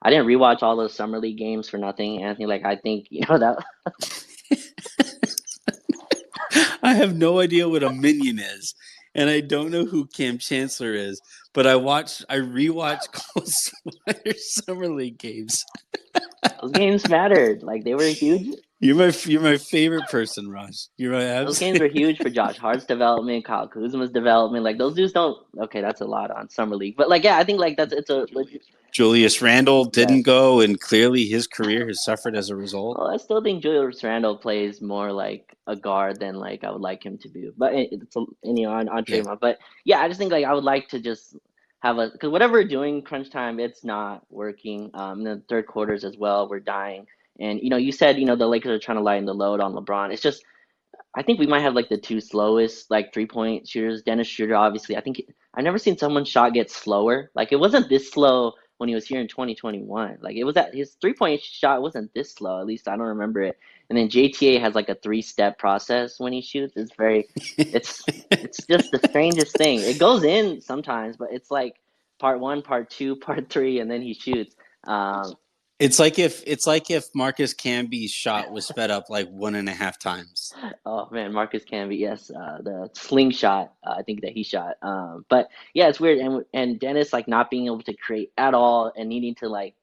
I didn't rewatch all those summer league games for nothing, Anthony. Like I think [laughs] you know that [laughs] I have no idea what a minion is, and I don't know who Kam Chancellor is. But I watched, I rewatched [laughs] Swider summer league games. those games mattered. Like they were huge. You're my, you're my favorite person, Raj. You're my Those absolute. games were huge for Josh [laughs] Hart's development, Kyle Kuzma's development. Like those dudes don't. Okay, that's a lot on summer league, but like yeah, I think like that's it's a legit. Julius Randle didn't go, and clearly his career has suffered as a result. Well, I still think Julius Randle plays more like a guard than like I would like him to be. But it- it's a, and, you know on on Yeah. Draymond. But yeah, I just think like I would like to just have a because whatever we're doing crunch time, it's not working. Um, the third quarters as well, we're dying. And you know, you said you know the Lakers are trying to lighten the load on LeBron. It's just I think we might have like the two slowest like three point shooters. Dennis Schroeder, obviously. I think I've never seen someone's shot get slower. Like it wasn't this slow when he was here in 2021. Like it was that his three point shot wasn't this slow. At least I don't remember it. And then JTA has like a three step process when he shoots. It's very, it's it's just the strangest thing. It goes in sometimes, but it's like part one, part two, [laughs] part three, and then he shoots. Um, it's like if it's like if Marcus Camby's shot was sped up like one and a half times. Oh man, Marcus Camby, yes, uh, the slingshot uh, I think that he shot. Um, but yeah, it's weird, and and Dennis like not being able to create at all and needing to like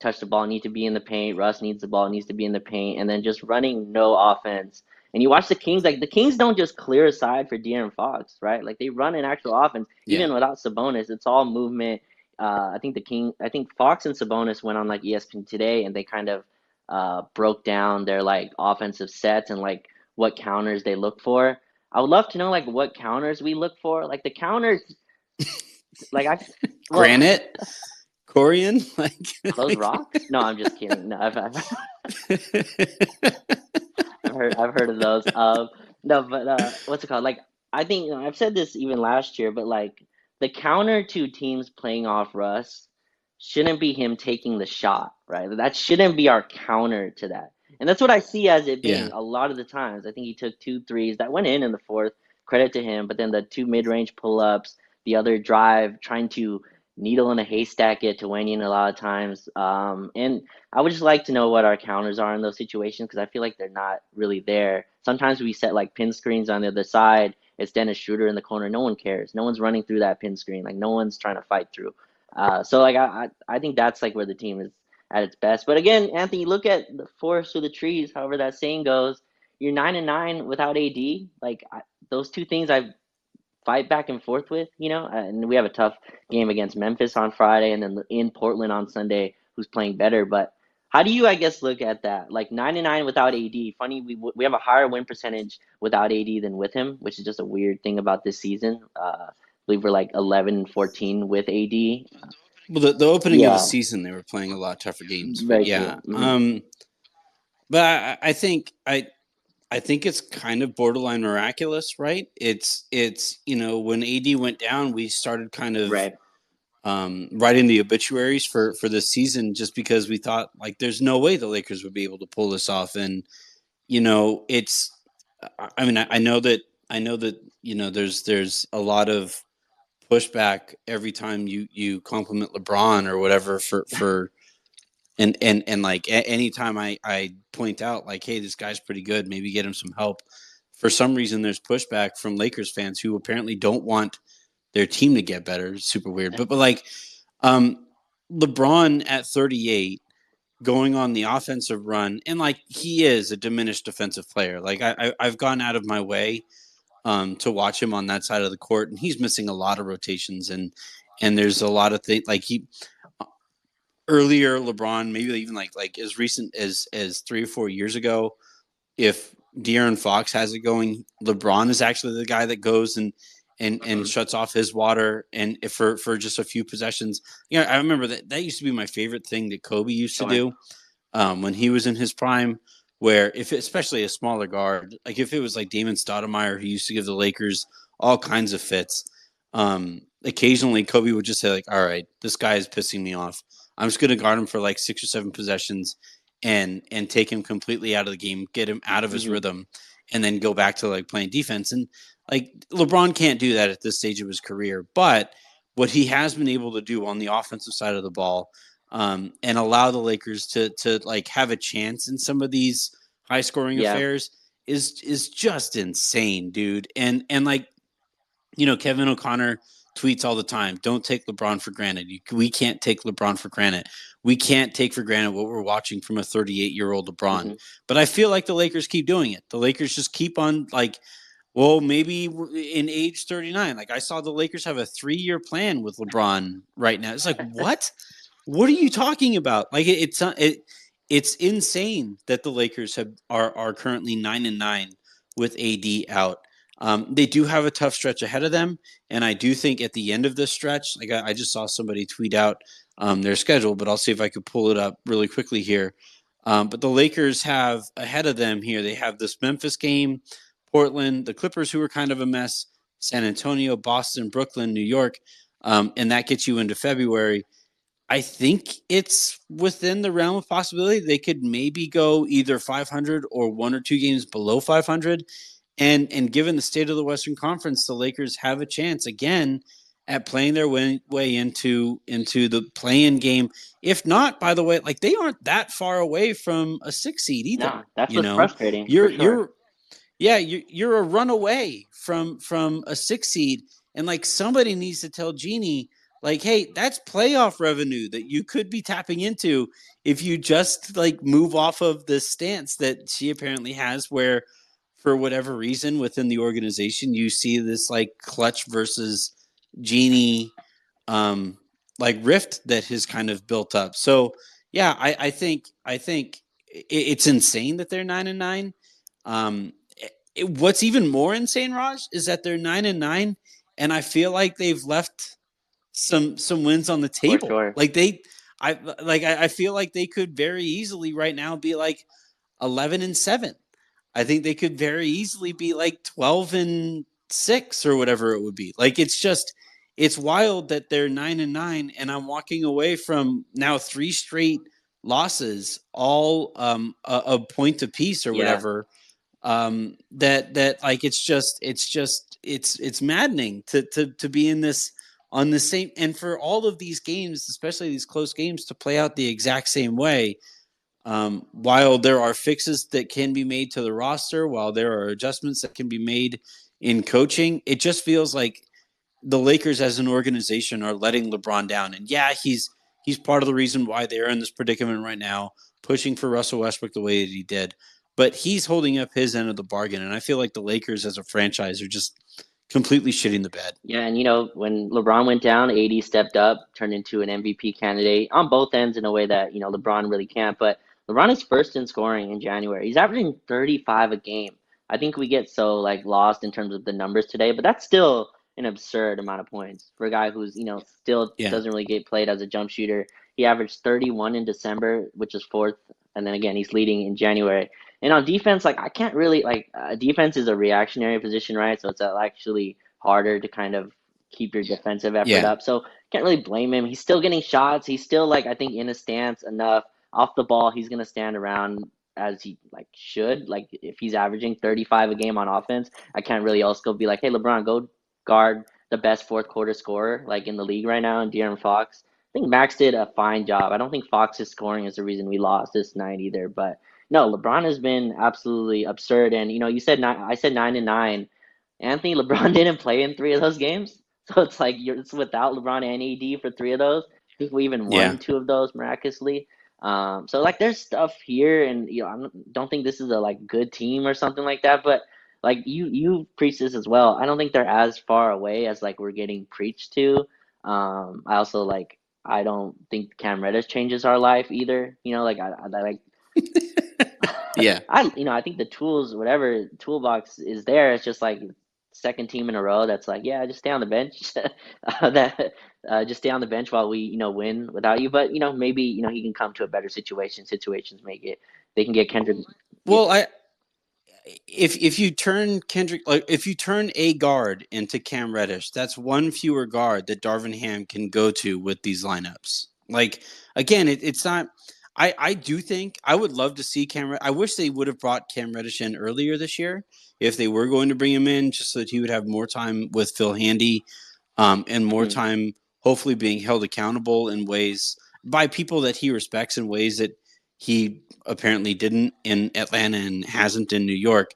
touch the ball, need to be in the paint. Russ needs the ball, needs to be in the paint, and then just running no offense. And you watch the Kings, like the Kings don't just clear aside for De'Aaron Fox, right? Like they run an actual offense, yeah. even without Sabonis. It's all movement uh, I think the King, I think Fox and Sabonis went on like ESPN today, and they kind of uh, broke down their like offensive sets and like what counters they look for. I would love to know like what counters we look for. Like the counters, [laughs] like I well, granite, Corian, [laughs] like those rocks. No, I'm just kidding. No, I've, I've, [laughs] I've heard I've heard of those. Um, no, but uh, what's it called? Like I think I've said this even last year, but like the counter to teams playing off Russ shouldn't be him taking the shot, right? That shouldn't be our counter to that. And that's what I see as it being yeah. a lot of the times. I think he took two threes that went in in the fourth. Credit to him. But then the two mid range pull ups, the other drive, trying to needle in a haystack it to Wenyen a lot of times. Um, and I would just like to know what our counters are in those situations because I feel like they're not really there. Sometimes we set like pin screens on the other side it's Dennis Schroeder in the corner. No one cares. No one's running through that pin screen. Like no one's trying to fight through. Uh, so like I, I think that's like where the team is at its best. But again, Anthony, look at the forest or the trees. However that saying goes, you're nine and nine without AD. Like I, those two things I fight back and forth with. You know, and we have a tough game against Memphis on Friday, and then in Portland on Sunday, who's playing better. But how do you, I guess, look at that? Like 99 without AD. Funny, we we have a higher win percentage without AD than with him, which is just a weird thing about this season. Uh, I believe we're like 11 and 14 with AD. Well, the, the opening yeah. of the season, they were playing a lot tougher games. But yeah. Mm-hmm. Um, but I, I think I I think it's kind of borderline miraculous, right? It's it's you know when AD went down, we started kind of right um, writing the obituaries for for this season just because we thought like there's no way the Lakers would be able to pull this off, and you know it's. I mean, I, I know that I know that you know there's there's a lot of pushback every time you you compliment LeBron or whatever for for and and and like anytime I I point out like hey this guy's pretty good maybe get him some help for some reason there's pushback from Lakers fans who apparently don't want their team to get better. super weird. But but like um LeBron at 38 going on the offensive run and like he is a diminished defensive player. Like I, I have gone out of my way um to watch him on that side of the court and he's missing a lot of rotations and and there's a lot of things like he earlier LeBron maybe even like like as recent as as 3 or 4 years ago if De'Aaron Fox has it going LeBron is actually the guy that goes and and and mm-hmm. shuts off his water and for for just a few possessions. Yeah, you know, I remember that that used to be my favorite thing that Kobe used to do um, when he was in his prime. Where if especially a smaller guard, like if it was like Damon Stoudemire who used to give the Lakers all kinds of fits, um, occasionally Kobe would just say like, "All right, this guy is pissing me off. I'm just going to guard him for like six or seven possessions." and and take him completely out of the game, get him out of his mm-hmm. rhythm, and then go back to like playing defense. And like LeBron can't do that at this stage of his career, but what he has been able to do on the offensive side of the ball um, and allow the Lakers to to like have a chance in some of these high scoring yeah. affairs is is just insane, dude. And and like you know, Kevin O'Connor tweets all the time, "Don't take LeBron for granted. You, we can't take LeBron for granted. We can't take for granted what we're watching from a 38 year old LeBron." Mm-hmm. But I feel like the Lakers keep doing it. The Lakers just keep on like well, maybe in age 39. Like I saw the Lakers have a three year plan with LeBron right now. It's like, [laughs] what? what are you talking about? Like it, it's it, it's insane that the Lakers have are are currently nine and nine with AD out. Um, they do have a tough stretch ahead of them, and I do think at the end of this stretch, like I, I just saw somebody tweet out um, their schedule, but I'll see if I could pull it up really quickly here. Um, but the Lakers have ahead of them here. They have this Memphis game. Portland, the Clippers, who were kind of a mess, San Antonio, Boston, Brooklyn, New York, um, and that gets you into February. I think it's within the realm of possibility. They could maybe go either 500 or one or two games below 500. And and given the state of the Western Conference, the Lakers have a chance again at playing their way, way into into the play-in game. If not, by the way, like they aren't that far away from a six seed either. No, that's you what's know? frustrating. You're sure. you're yeah, you're you're a run away from from a six seed, and like somebody needs to tell Jeanie, like, hey, that's playoff revenue that you could be tapping into if you just like move off of the stance that she apparently has, where for whatever reason within the organization you see this like Klutch versus Jeanie um like rift that has kind of built up. So yeah, I, I think I think it, it's insane that they're nine and nine. Um, it, what's even more insane, Raj, is that they're nine and nine, and I feel like they've left some some wins on the table. sure. Like they, I like I, I feel like they could very easily right now be like eleven and seven. I think they could very easily be like twelve and six or whatever it would be. Like it's just it's wild that they're nine and nine, and I'm walking away from now three straight losses, all um, a, a point apiece or Yeah. whatever. Um, that that like it's just it's just it's it's maddening to to to be in this on the same and for all of these games, especially these close games, to play out the exact same way. Um, while there are fixes that can be made to the roster, while there are adjustments that can be made in coaching, it just feels like the Lakers as an organization are letting LeBron down. And yeah, he's he's part of the reason why they're in this predicament right now, pushing for Russell Westbrook the way that he did. But he's holding up his end of the bargain, and I feel like the Lakers as a franchise are just completely shitting the bed. Yeah, and you know, when LeBron went down, AD stepped up, turned into an MVP candidate on both ends in a way that, you know, LeBron really can't. But LeBron is first in scoring in January. He's averaging 35 a game. I think we get so like lost in terms of the numbers today, but that's still an absurd amount of points for a guy who's, you know, still Yeah. doesn't really get played as a jump shooter. He averaged 31 in December, which is fourth, and then again, he's leading in January. And on defense, like I can't really like uh, defense is a reactionary position, right? So it's uh, actually harder to kind of keep your defensive effort Yeah. up. So can't really blame him. He's still getting shots. He's still like I think in a stance enough off the ball. He's gonna stand around as he like should. Like if he's averaging 35 a game on offense, I can't really also be like, hey LeBron, go guard the best fourth quarter scorer like in the league right now, and De'Aaron Fox. I think Max did a fine job. I don't think Fox's scoring is the reason we lost this night either, but no, LeBron has been absolutely absurd. And you know, you said nine. I said nine and nine. Anthony [laughs] LeBron didn't play in three of those games, [laughs] so it's like you're it's without LeBron and AD for three of those. I think we even won Yeah. two of those miraculously. Um, so like there's stuff here, and you know, I don't- don't think this is a like good team or something like that. But like you you preach this as well. I don't think they're as far away as like we're getting preached to. Um, I also like I don't think Cam Reddish changes our life either. You know, like I, I like [laughs] [laughs] Yeah. I you know I think the tools whatever toolbox is there. It's just like second team in a row that's like yeah just stay on the bench [laughs] uh, that uh, just stay on the bench while we you know win without you. But you know maybe you know he can come to a better situation. Situations make it they can get Kendrick. Well, I if if you turn Kendrick like if you turn a guard into Cam Reddish, that's one fewer guard that Darvin Ham can go to with these lineups. Like again, it, it's not. I I do think I would love to see Cam. I wish they would have brought Cam Reddish in earlier this year if they were going to bring him in, just so that he would have more time with Phil Handy, um, and more Mm. time hopefully being held accountable in ways by people that he respects in ways that he apparently didn't in Atlanta and hasn't in New York.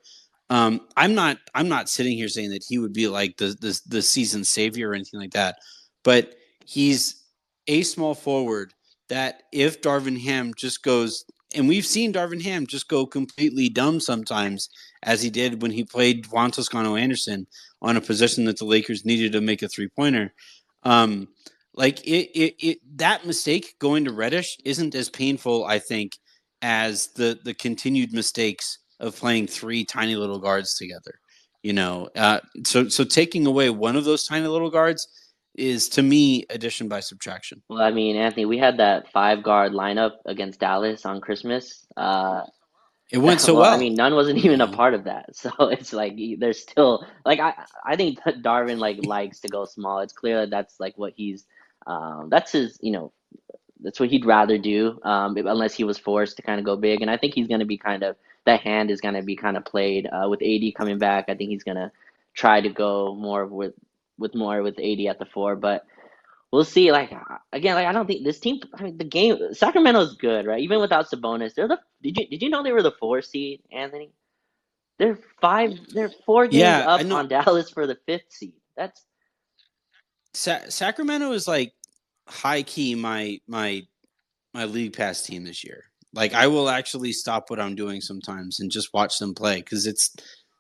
Um, I'm not I'm not sitting here saying that he would be like the the the season savior or anything like that, but he's a small forward that if Darvin Ham just goes and we've seen Darvin Ham just go completely dumb sometimes, as he did when he played Juan Toscano Anderson on a position that the Lakers needed to make a three pointer. Um, like it, it, it, that mistake going to Reddish isn't as painful, I think, as the the continued mistakes of playing three tiny little guards together. You know, uh, so so taking away one of those tiny little guards is to me addition by subtraction. Well, I mean, Anthony, we had that five guard lineup against Dallas on Christmas. Uh, It went so well, [laughs] well. I mean, Nunn wasn't even a part of that. [laughs] So it's like there's still like I I think [laughs] Darvin like likes to go small. It's clear that that's like what he's um that's his you know that's what he'd rather do, um, unless he was forced to kind of go big. And I think he's going to be kind of that hand is going to be kind of played uh, with AD coming back. I think he's going to try to go more with with more with AD at the four, but we'll see. Like again, like I don't think this team. I mean, the game Sacramento's good, right? Even without Sabonis, they're the. Did you did you know they were the four seed, Anthony? They're five. They're four games Yeah, up on Dallas for the fifth seed. That's Sa- Sacramento is like high key my my my league pass team this year. Like I will actually stop what I'm doing sometimes and just watch them play because it's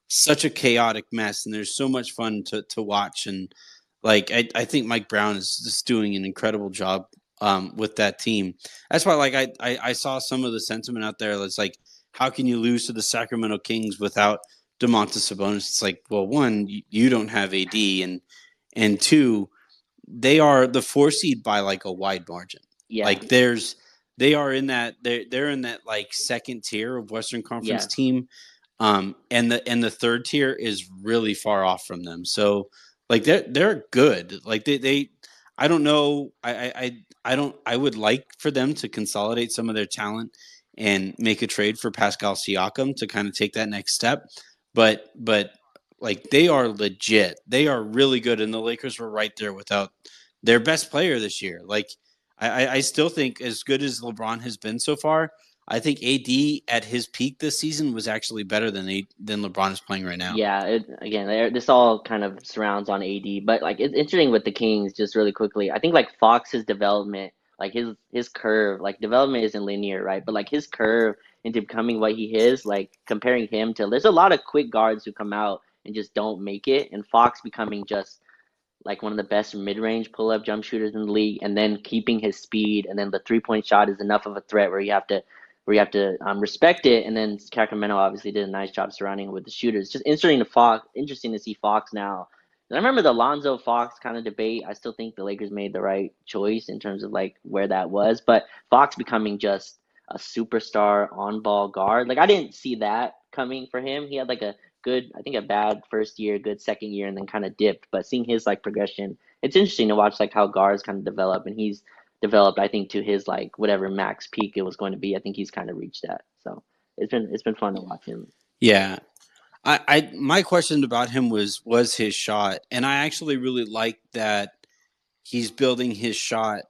such a chaotic mess and there's so much fun to to watch and like I, I think Mike Brown is just doing an incredible job um, with that team. That's why like I, I I saw some of the sentiment out there that's like how can you lose to the Sacramento Kings without Domantas Sabonis? It's like well one you, you don't have AD and and two they are the four seed by like a wide margin. yeah. Like there's they are in that they're they're in that like second tier of Western Conference Yeah. team. Um and the and the third tier is really far off from them. So like they're they're good. Like they they I don't know. I I I, don't I would like for them to consolidate some of their talent and make a trade for Pascal Siakam to kind of take that next step. But but like they are legit. They are really good, and the Lakers were right there without their best player this year. Like I- I still think as good as LeBron has been so far, I think AD at his peak this season was actually better than than LeBron is playing right now. Yeah, it, again, this all kind of surrounds on AD, but like it's interesting with the Kings. Just really quickly, I think like Fox's development, like his his curve, like development isn't linear, right? But like his curve into becoming what he is, like comparing him to, there's a lot of quick guards who come out and just don't make it, and Fox becoming just like one of the best mid-range pull-up jump shooters in the league, and then keeping his speed, and then the three-point shot is enough of a threat where you have to where you have to um, respect it. And then Sacramento obviously did a nice job surrounding it with the shooters. Just interesting to Fox, interesting to see Fox now. And I remember the Lonzo Fox kind of debate. I still think the Lakers made the right choice in terms of like where that was, but Fox becoming just a superstar on-ball guard. Like I didn't see that coming for him. He had like a good, I think a bad first year, good second year, and then kind of dipped. But seeing his like progression, it's interesting to watch like how guards kind of develop, and he's developed, I think, to his like whatever max peak it was going to be. I think he's kind of reached that. So it's been it's been fun to watch him. Yeah. I, I my question about him was was his shot. And I actually really like that he's building his shot,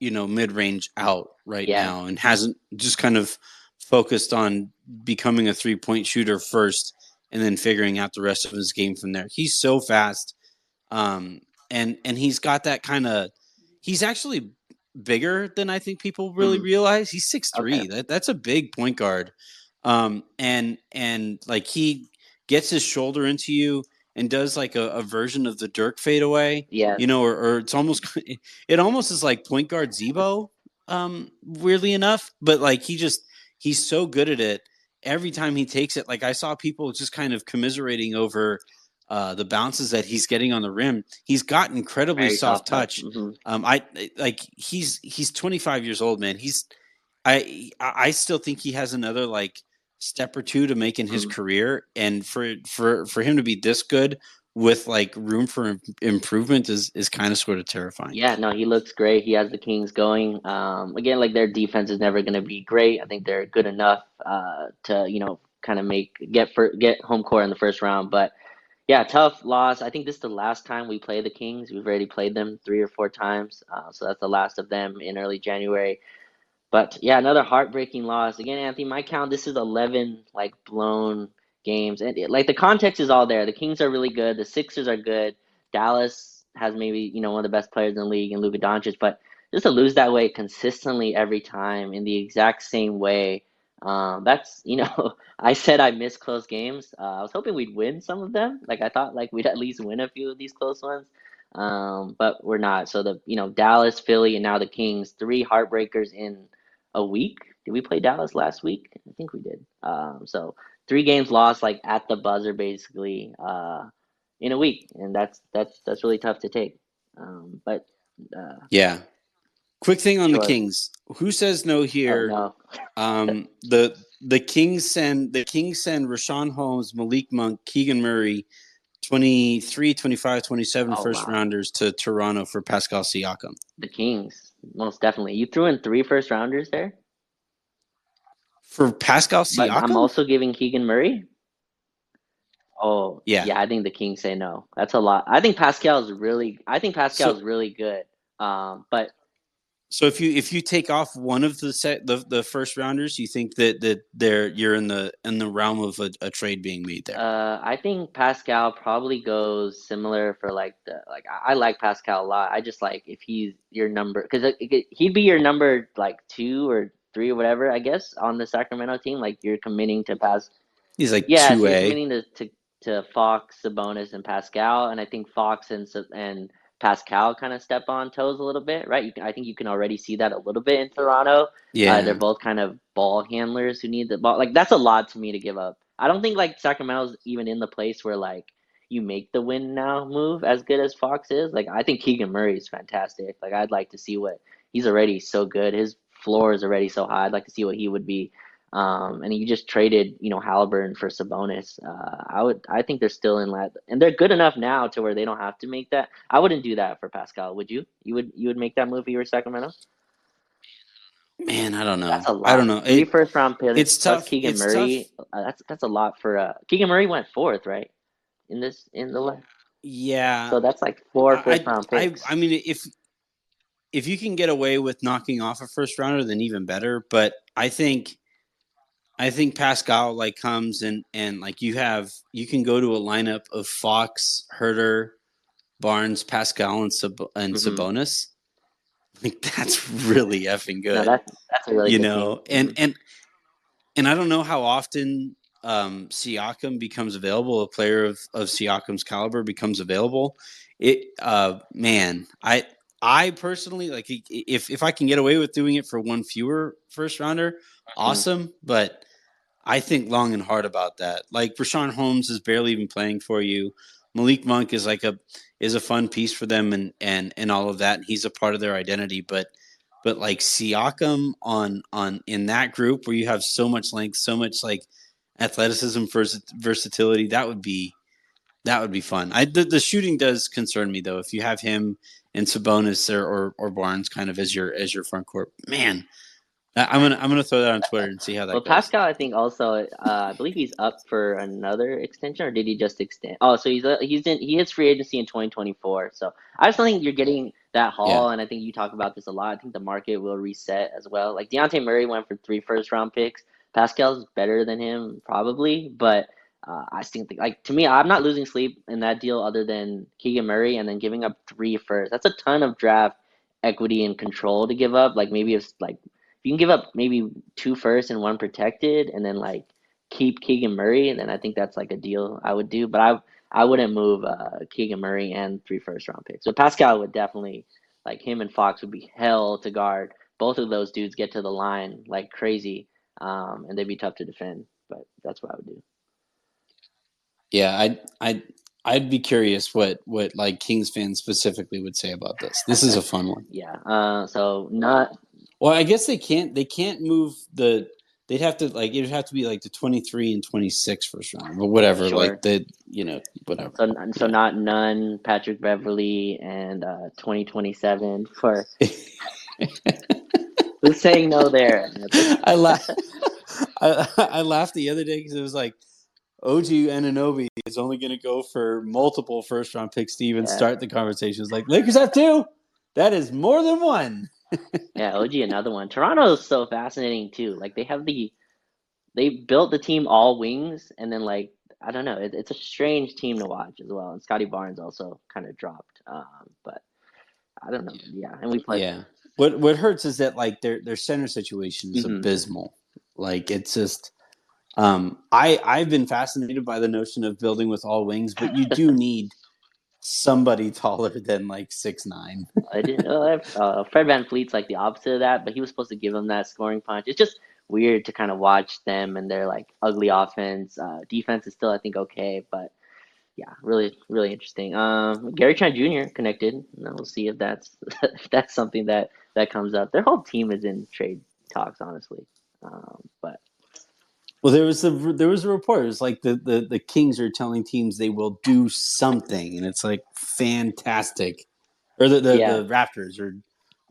you know, mid range out right Yeah. now and hasn't just kind of focused on becoming a three point shooter first and then figuring out the rest of his game from there. He's so fast. Um and and he's got that kind of he's actually bigger than I think people really Mhm. realize. He's six three. Okay. That that's a big point guard. Um and and like he gets his shoulder into you and does like a, a version of the Dirk fade away, Yeah, you know, or, or it's almost [laughs] it almost is like point guard Z-Bo, um, weirdly enough. But like he just he's so good at it. Every time he takes it, like I saw people just kind of commiserating over uh, the bounces that he's getting on the rim. He's got incredibly very soft touch. hmm Um, I like he's he's 25 years old, man. He's I I still think he has another like step or two to make in his Mhm. career, and for for for him to be this good with like room for improvement is is kind of sort of terrifying. Yeah, no, he looks great. He has the Kings going. Um, again, like their defense is never going to be great. I think they're good enough uh, to you know kind of make get for get home court in the first round, but. Yeah, tough loss. I think this is the last time we play the Kings. We've already played them three or four times, uh, so that's the last of them in early January. But yeah, another heartbreaking loss. Again, Anthony, my count, this is 11 like blown games. And it, like the context is all there. The Kings are really good. The Sixers are good. Dallas has maybe, you know, one of the best players in the league in Luka Doncic, but just to lose that way consistently every time in the exact same way. Um, that's, you know, [laughs] I said I miss close games. Uh, I was hoping we'd win some of them. Like I thought like we'd at least win a few of these close ones. Um, but we're not. So the, you know, Dallas, Philly, and now the Kings, three heartbreakers in a week. Did we play Dallas last week? I think we did. Um, so three games lost, like at the buzzer, basically, uh, in a week, and that's that's that's really tough to take. Um, but uh, Yeah. Quick thing on the Kings. Who says no oh, here? no, Um, the the Kings send the Kings send Richaun Holmes, Malik Monk, Keegan Murray, 23, 25, 27 Oh, first wow. rounders to Toronto for Pascal Siakam. the Kings. most definitely. You threw in three first rounders there. For Pascal But Siakam? I'm also giving Keegan Murray. Oh, Yeah. yeah. I think the Kings say no. That's a lot. I think Pascal's really. I think Pascal's really good. Um, but So if you if you take off one of the set the, the first rounders, you think that that they're you're in the in the realm of a, a trade being made there. uh, I think Pascal probably goes similar for like the like. I, I like Pascal a lot. I just like if he's your number because he'd be your number like two or three or whatever. I guess on the Sacramento team, like you're committing to pass. He's like Yeah, so two you're committing to, to to Fox, Sabonis, and Pascal, and I think Fox and and Pascal kind of step on toes a little bit, right? You can, I think you can already see that a little bit in Toronto. Yeah. Uh, they're both kind of ball handlers who need the ball. Like that's a lot to me to give up. I don't think like Sacramento's even in the place where like you make the win now move as good as Fox is. Like I think Keegan Murray is fantastic. Like I'd like to see what he's already so good. His floor is already so high. I'd like to see what he would be. Um, and you just traded, you know, Halliburton for Sabonis. Uh, I would, I think they're still in that, and they're good enough now to where they don't have to make that. I wouldn't do that for Pascal. Would you? You would, you would make that move if you were Sacramento? Man, I don't know. That's a lot. I don't know. Three It- first round picks. it's tough. Keegan It's Murray. Uh, that's that's a lot for uh Keegan Murray went fourth, right? In this in the la- yeah. so that's like four I, first round I, picks. I mean, if if you can get away with knocking off a first rounder, then even better. But I think, I think Pascal like comes and and like you have you can go to a lineup of Fox, Huerter, Barnes, Pascal, and Sab- and Mhm. Sabonis. Like that's really effing good. no, that's that's really you good know, team. and Mhm. and and I don't know how often um, Siakam becomes available. A player of of Siakam's caliber becomes available. It, uh, man, I I personally like if if I can get away with doing it for one fewer first rounder. Mm-hmm. awesome. But I think long and hard about that. Like Richaun Holmes is barely even playing for you. Malik Monk is like a is a fun piece for them and and and all of that. He's a part of their identity, but but like Siakam on on in that group where you have so much length, so much like athleticism, vers- versatility, that would be that would be fun. I the, the shooting does concern me though. If you have him and Sabonis or, or or Barnes kind of as your as your front court, man, I'm gonna I'm gonna throw that on Twitter and see how that Well, goes. Pascal, I think also, uh, I believe he's up for another extension, or did he just extend? Oh, so he's uh, he's in he hits free agency in 2024. So I just don't think you're getting that haul, and I think you talk about this a lot. I think the market will reset as well. Like Dejounte Murray went for three first round picks. Pascal's better than him probably, but uh, I still think like to me, I'm not losing sleep in that deal other than Keegan Murray and then giving up three first. That's a ton of draft equity and control to give up. Like maybe if like you can give up maybe two first and one protected, and then like keep Keegan Murray, and then I think that's like a deal I would do. But I I wouldn't move uh, Keegan Murray and three first round picks. So Pascal would definitely like him and Fox would be hell to guard. Both of those dudes get to the line like crazy, um, and they'd be tough to defend. But that's what I would do. Yeah, I I I'd be curious what what like Kings fans specifically would say about this. This is a fun one. [laughs] Yeah. Uh, so not Well, I guess they can't they can't move the they'd have to like it'd have to be like the 23 and 26 first round, but whatever, Sure. like the you know, whatever. so so not none Patrick Beverley and uh, 2027 for [laughs] who's saying no there. I laughed. I, I laughed the other day because it was like OG Anunoby is only going to go for multiple first round picks to even Yeah. start the conversation. It's like Lakers have two. That is more than one. Yeah, OG another one. Toronto is so fascinating too. Like they have the they built the team all wings and then like I don't know, it, it's a strange team to watch as well. And Scottie Barnes also kind of dropped. Um, but I don't know. Yeah, and we played yeah. What what hurts is that like their their center situation is Mhm. abysmal. Like it's just. Um, I I've been fascinated by the notion of building with all wings, but you do [laughs] need somebody [laughs] taller than like six nine. I didn't. Uh, uh, Fred VanVleet's like the opposite of that, but he was supposed to give them that scoring punch. It's just weird to kind of watch them and their like ugly offense. Uh, defense is still, I think, okay, but yeah, really, really interesting. Um, Gary Trent Jr. connected. And we'll see if that's [laughs] if that's something that that comes up. Their whole team is in trade talks, honestly. Um, but Well, there was a there was a report. It was like the, the the Kings are telling teams they will do something, and it's like fantastic. Or the the, Yeah. the Raptors are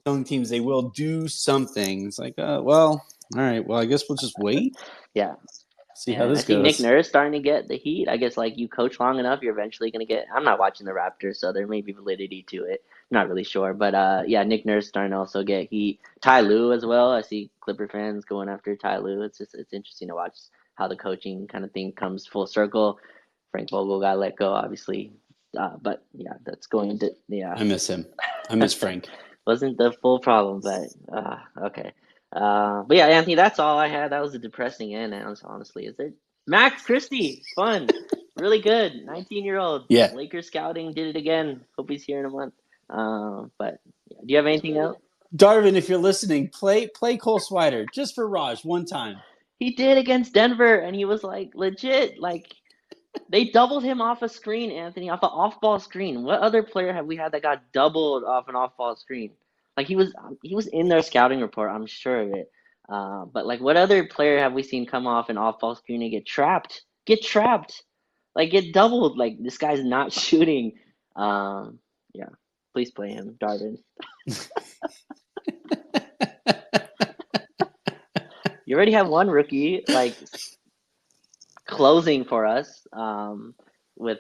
telling teams they will do something. It's like, uh, well, all right. Well, I guess we'll just wait. [laughs] Yeah. See Yeah, how this I goes. Nick Nurse starting to get the heat. I guess like you coach long enough, you're eventually gonna get. I'm not watching the Raptors, so there may be validity to it. Not really sure, but uh, yeah, Nick Nurse starting to also get heat. Ty Lue as well. I see Clipper fans going after Ty Lue. It's just it's interesting to watch how the coaching kind of thing comes full circle. Frank Vogel got let go, obviously, uh, but yeah, that's going to yeah I miss him. I miss Frank. [laughs] wasn't the full problem, but uh, okay. Uh, but yeah, Anthony, that's all I had. That was a depressing end, honestly. Is it Max Christie? Fun, really good. Nineteen year old. Yeah. Lakers scouting did it again. Hope he's here in a month. Um, but yeah. do you have anything else? Darvin, if you're listening, play play Cole Swider just for Raj one time. He did against Denver, and he was like legit. Like they doubled him off a screen, Anthony, off an off-ball screen. What other player have we had that got doubled off an off-ball screen? Like he was, he was in their scouting report. I'm sure of it. Uh, but like, what other player have we seen come off an off-ball screen and get trapped? Get trapped, like get doubled. Like this guy's not [laughs] shooting. Um, yeah, please play him, Darvin. [laughs] You already have one rookie like closing for us um, with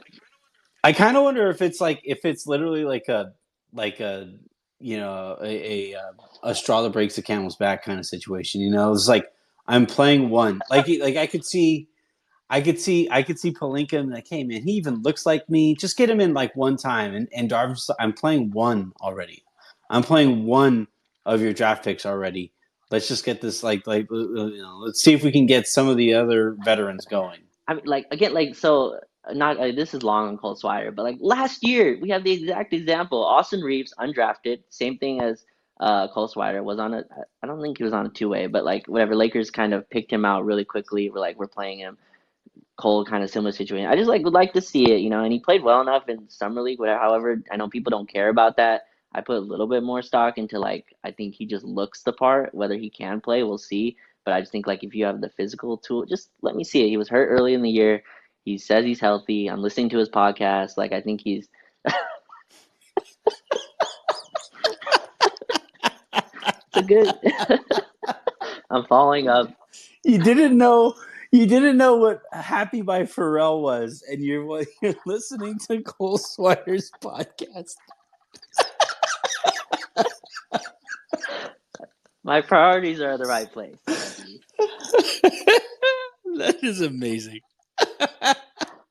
I kind of wonder if it's like if it's literally like a like a you know a a, a straw that breaks the camel's back kind of situation. You know, it's like I'm playing one. Like like I could see. I could see, I could see Pelinka and like, hey man, he even looks like me. Just get him in like one time, and and Darvin's. I'm playing one already. I'm playing one of your draft picks already. Let's just get this like like you know, let's see if we can get some of the other veterans going. I mean, like again, like so. Not this is long on Cole Swider, but like last year we have the exact example. Austin Reaves, undrafted, same thing as uh, Cole Swider was on a. I don't think he was on a two way, but like whatever. Lakers kind of picked him out really quickly. We're like we're playing him. Cole kind of similar situation. I just like would like to see it, you know. And he played well enough in summer league. Whatever. However, I know people don't care about that. I put a little bit more stock into like I think he just looks the part. Whether he can play, we'll see. But I just think like if you have the physical tool, just let me see it. He was hurt early in the year. He says he's healthy. I'm listening to his podcast. Like I think he's. [laughs] it's a good. [laughs] I'm following up. You didn't know you didn't know what Happy by Pharrell was, and you're [laughs] you're listening to Cole Swider's podcast. My priorities are the right place. [laughs] that is amazing. [laughs]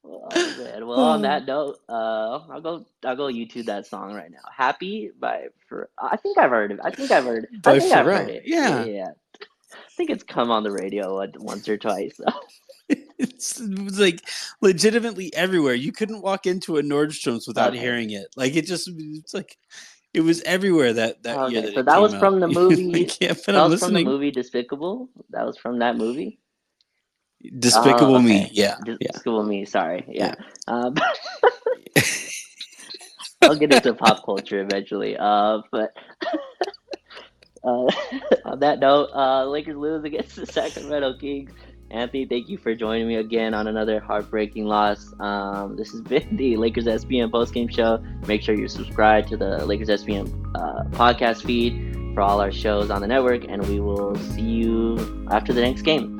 Oh, man. Well, on that [sighs] note, uh, I'll go. I'll go YouTube that song right now. "Happy" by for. I think I've heard it. I think I've heard. By I think I've heard it. yeah. yeah. I think it's come on the radio once or twice. [laughs] It's, like legitimately everywhere. You couldn't walk into a Nordstrom's without Okay. hearing it. Like it just it's like it was everywhere that that year. That so that was out. from the [laughs] movie- yeah, That I'm was from the movie Despicable. That was from that movie. Despicable Oh, Me. Yeah, yeah. Despicable Me. Sorry. Yeah. Um, [laughs] I'll get into pop culture eventually. Uh, but uh, [laughs] on that note, uh, Lakers lose against the Sacramento Kings. Anthony, thank you for joining me again on another heartbreaking loss. Um, this has been [laughs] the Lakers SPM postgame show. Make sure you subscribe to the Lakers SPM uh, podcast feed for all our shows on the network, and we will see you after the next game.